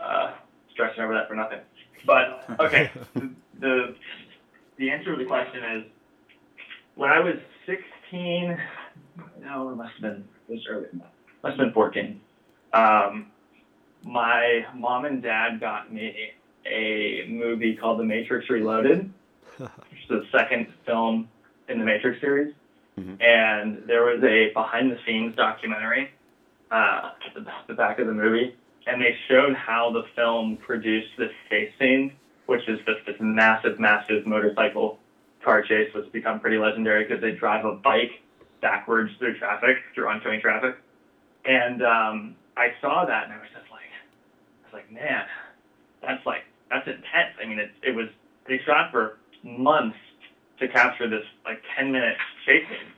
Uh, stressing over that for nothing. But okay, *laughs* the the answer to the question is when I was 16. No, it must have been earlier. than. Must have been 14. Um, my mom and dad got me a movie called The Matrix Reloaded, *laughs* which is the second film in the Matrix series, and there was a behind-the-scenes documentary uh, at the, the back of the movie, and they showed how the film produced this chase scene, which is just this massive, massive motorcycle car chase, which has become pretty legendary because they drive a bike backwards through traffic, through oncoming traffic. And um, I saw that, and I was just like, was like, man, that's like that's intense. I mean, it it was they shot for months to capture this like ten minute chase scene,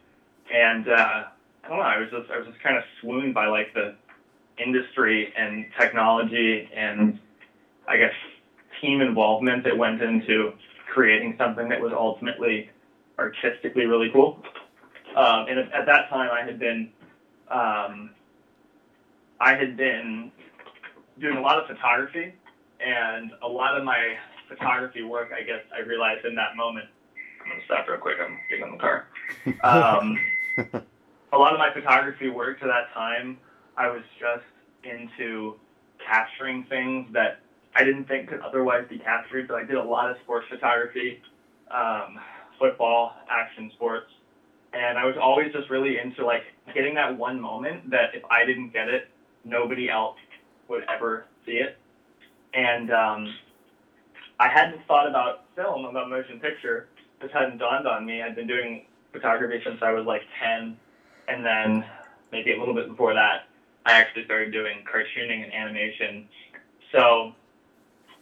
and uh, I don't know. I was just I was just kind of swooned by like the industry and technology and I guess team involvement that went into creating something that was ultimately artistically really cool. Um, and at that time, I had been um, I had been doing a lot of photography, and a lot of my photography work, I guess, I realized in that moment. I'm gonna stop real quick. I'm getting in the car. Um, *laughs* a lot of my photography work to that time, I was just into capturing things that I didn't think could otherwise be captured. So I did a lot of sports photography, um, football, action sports, and I was always just really into like getting that one moment that if I didn't get it, nobody else would ever see it. And um, I hadn't thought about film, about motion picture. This hadn't dawned on me. I'd been doing photography since I was like 10, and then maybe a little bit before that, I actually started doing cartooning and animation. So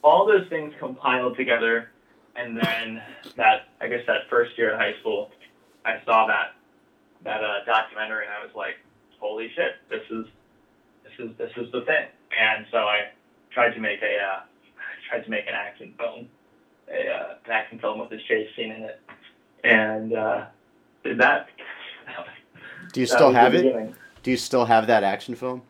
all those things compiled together, and then that I guess that first year in high school, I saw that that uh, documentary, and I was like, "Holy shit! This is this is this is the thing." And so I tried to make a uh, *laughs* tried to make an action film, a uh, an action film with this chase scene in it, and uh, did that. *laughs* Do you still have it? beginning. Do you still have that action film?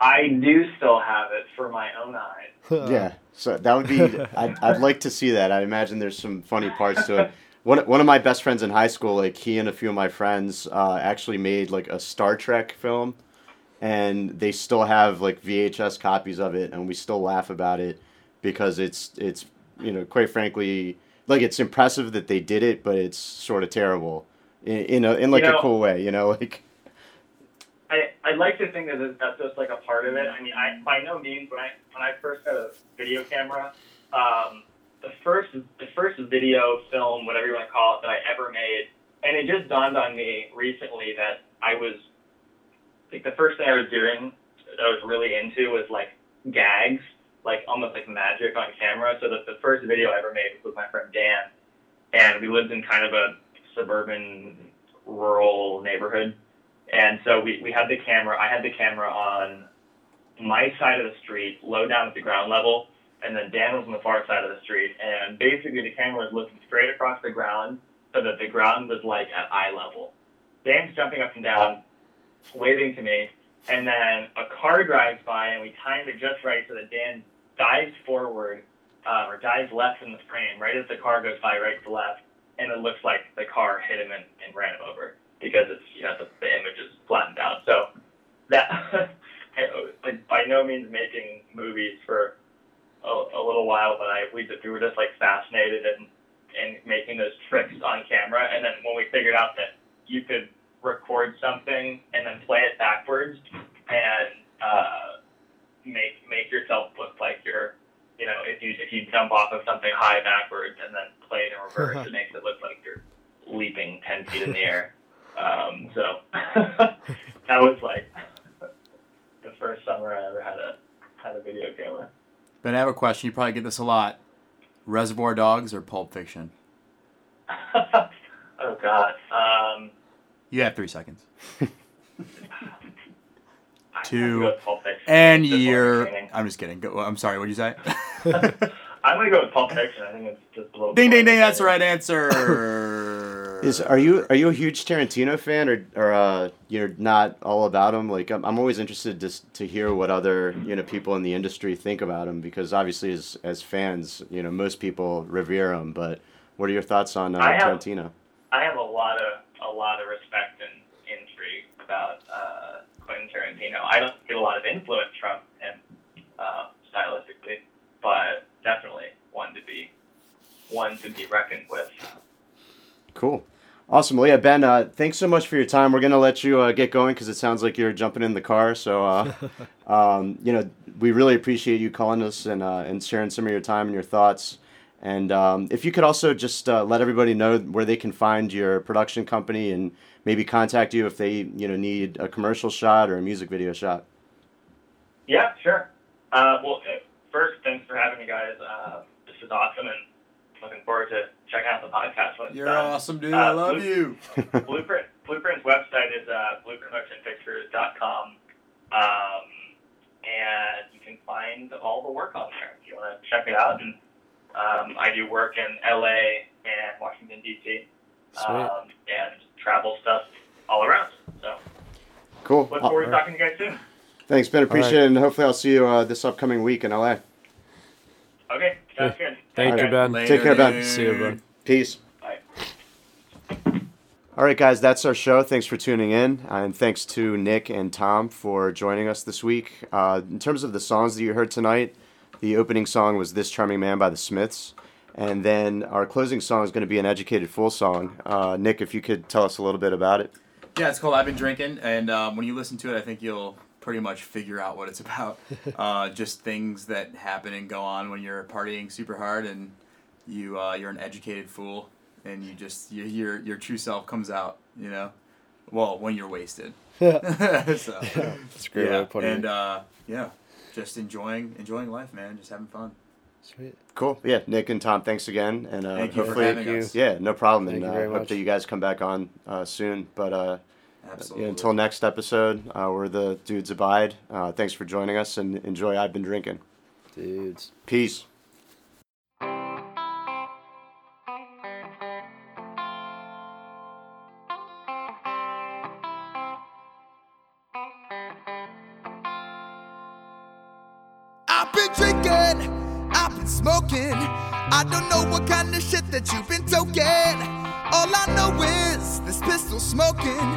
I do still have it for my own eyes. *laughs* yeah. So that would be. I'd, I'd like to see that. I imagine there's some funny parts to it. One one of my best friends in high school, like he and a few of my friends, uh, actually made like a Star Trek film, and they still have like VHS copies of it, and we still laugh about it because it's it's you know quite frankly like it's impressive that they did it, but it's sort of terrible in in, a, in like You know- a cool way, you know, *laughs* like. I I like to think that that's just like a part of it. I mean, I by no means when I when I first got a video camera, um, the first the first video film, whatever you want to call it, that I ever made, and it just dawned on me recently that I was like the first thing I was doing that I was really into was like gags, like almost like magic on camera. So the the first video I ever made was with my friend Dan, and we lived in kind of a suburban rural neighborhood. And so we, we had the camera, I had the camera on my side of the street, low down at the ground level, and then Dan was on the far side of the street. And basically the camera was looking straight across the ground so that the ground was like at eye level. Dan's jumping up and down, waving to me, and then a car drives by and we timed it just right so that Dan dives forward uh, or dives left in the frame, right as the car goes by, right to left, and it looks like the car hit him and, and ran him over because it's you know the, the image is flattened out. So that *laughs* like by no means making movies for a, a little while, but I we we were just like fascinated and and making those tricks on camera. And then when we figured out that you could record something and then play it backwards and uh, make make yourself look like you're you know if you if you jump off of something high backwards and then play it in reverse, it makes it look like you're leaping ten feet in the air. *laughs* Um, so *laughs* that was like the first summer I ever had a had a video camera. Ben, I have a question. You probably get this a lot. Reservoir Dogs or Pulp Fiction? *laughs* oh God. Um, You have three seconds. I have to Two. go with Pulp Fiction. And It's just more you're. I'm just kidding. Go, I'm sorry. What did you say? *laughs* I'm gonna go with Pulp Fiction. I think it's just a little. ding, ding, ding. That's the right answer. *laughs* Is are you are you a huge Tarantino fan or or uh, you're not all about him? Like I'm, I'm always interested to to hear what other you know people in the industry think about him because obviously as as fans you know most people revere him. But what are your thoughts on uh, I have- Tarantino? I have a lot of a lot of respect and intrigue about uh, Quentin Tarantino. I don't get a lot of influence from him uh, stylistically, but definitely one to be one to be reckoned with. Cool. Awesome. Well, yeah, Ben, uh, thanks so much for your time. We're going to let you uh, get going because it sounds like you're jumping in the car. So, uh, *laughs* um, you know, we really appreciate you calling us and, uh, and sharing some of your time and your thoughts. And um, if you could also just uh, let everybody know where they can find your production company and maybe contact you if they, you know, need a commercial shot or a music video shot. Yeah, sure. Uh, well, uh, first, thanks for having me, guys. Uh, this is awesome, and looking forward to checking out the podcast when You're done. awesome, dude. Uh, I love Blue- you. *laughs* Blueprint Blueprint's website is uh, blueprintmotionpictures.com, um, and you can find all the work on there if you want to check it out. And um, I do work in LA and Washington D.C. Um, and travel stuff all around. So Cool. look Uh, forward to talking to you guys soon. thanks, Ben. Appreciate it. And hopefully I'll see you uh, this upcoming week in LA. Okay, sounds good. Thank you, Okay. Ben. Later, Take care, Ben. dude. See you, bud. Peace. Bye. All right, guys, that's our show. Thanks for tuning in, and thanks to Nick and Tom for joining us this week. Uh, in terms of the songs that you heard tonight, the opening song was "This Charming Man" by the Smiths, and then our closing song is going to be an "Educated Fool" song. Uh, Nick, if you could tell us a little bit about it. Yeah, it's called I've Been Drinking, and um, when you listen to it, I think you'll pretty much figure out what it's about. *laughs* uh, just things that happen and go on when you're partying super hard, and you uh, you're an educated fool, and you just you, your your true self comes out. You know, well when you're wasted. *laughs* *laughs* Yeah. So That's great yeah, and uh, yeah, just enjoying enjoying life, man. Just having fun. Sweet. Cool. Yeah, Nick and Tom, thanks again, and uh, Thank you for hopefully, having you. us. yeah, no problem, Thank and you uh, very hope much. that you guys come back on uh, soon. But uh, Absolutely. yeah, until next episode, uh, we're the dudes abide. Uh, thanks for joining us, and enjoy. I've been drinking. Dudes. Peace. I don't know what kind of shit that you've been toking. All I know is this pistol smoking,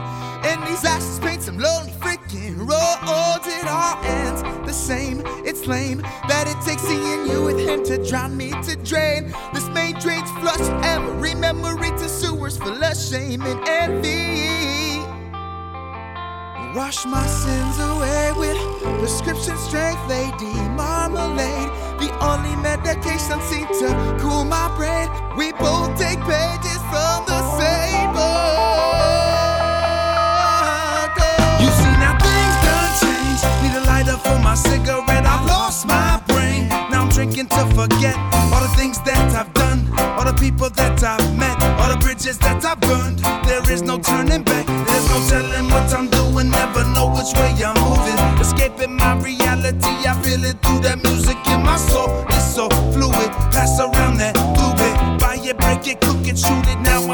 and these ashes paint some lonely freaking roads. It all ends the same. It's lame that it takes seeing you with him to drown me to drain. This main drains flush every memory to sewers full of shame and envy. Wash my sins away with prescription strength lady marmalade. The only medication seems to cool my brain. We both take pages from the same book. You see now things done changed. Need a lighter for my cigarette. I've lost my brain. Now I'm drinking to forget all the things that I've done, all the people that I've met, all the bridges that I've burned. There is no turning back. There's no telling what I'm doing. Never know which way I'm moving. Escaping my reality. I feel it through that music Pass around that fluid. Buy it, break it, cook it, shoot it. Now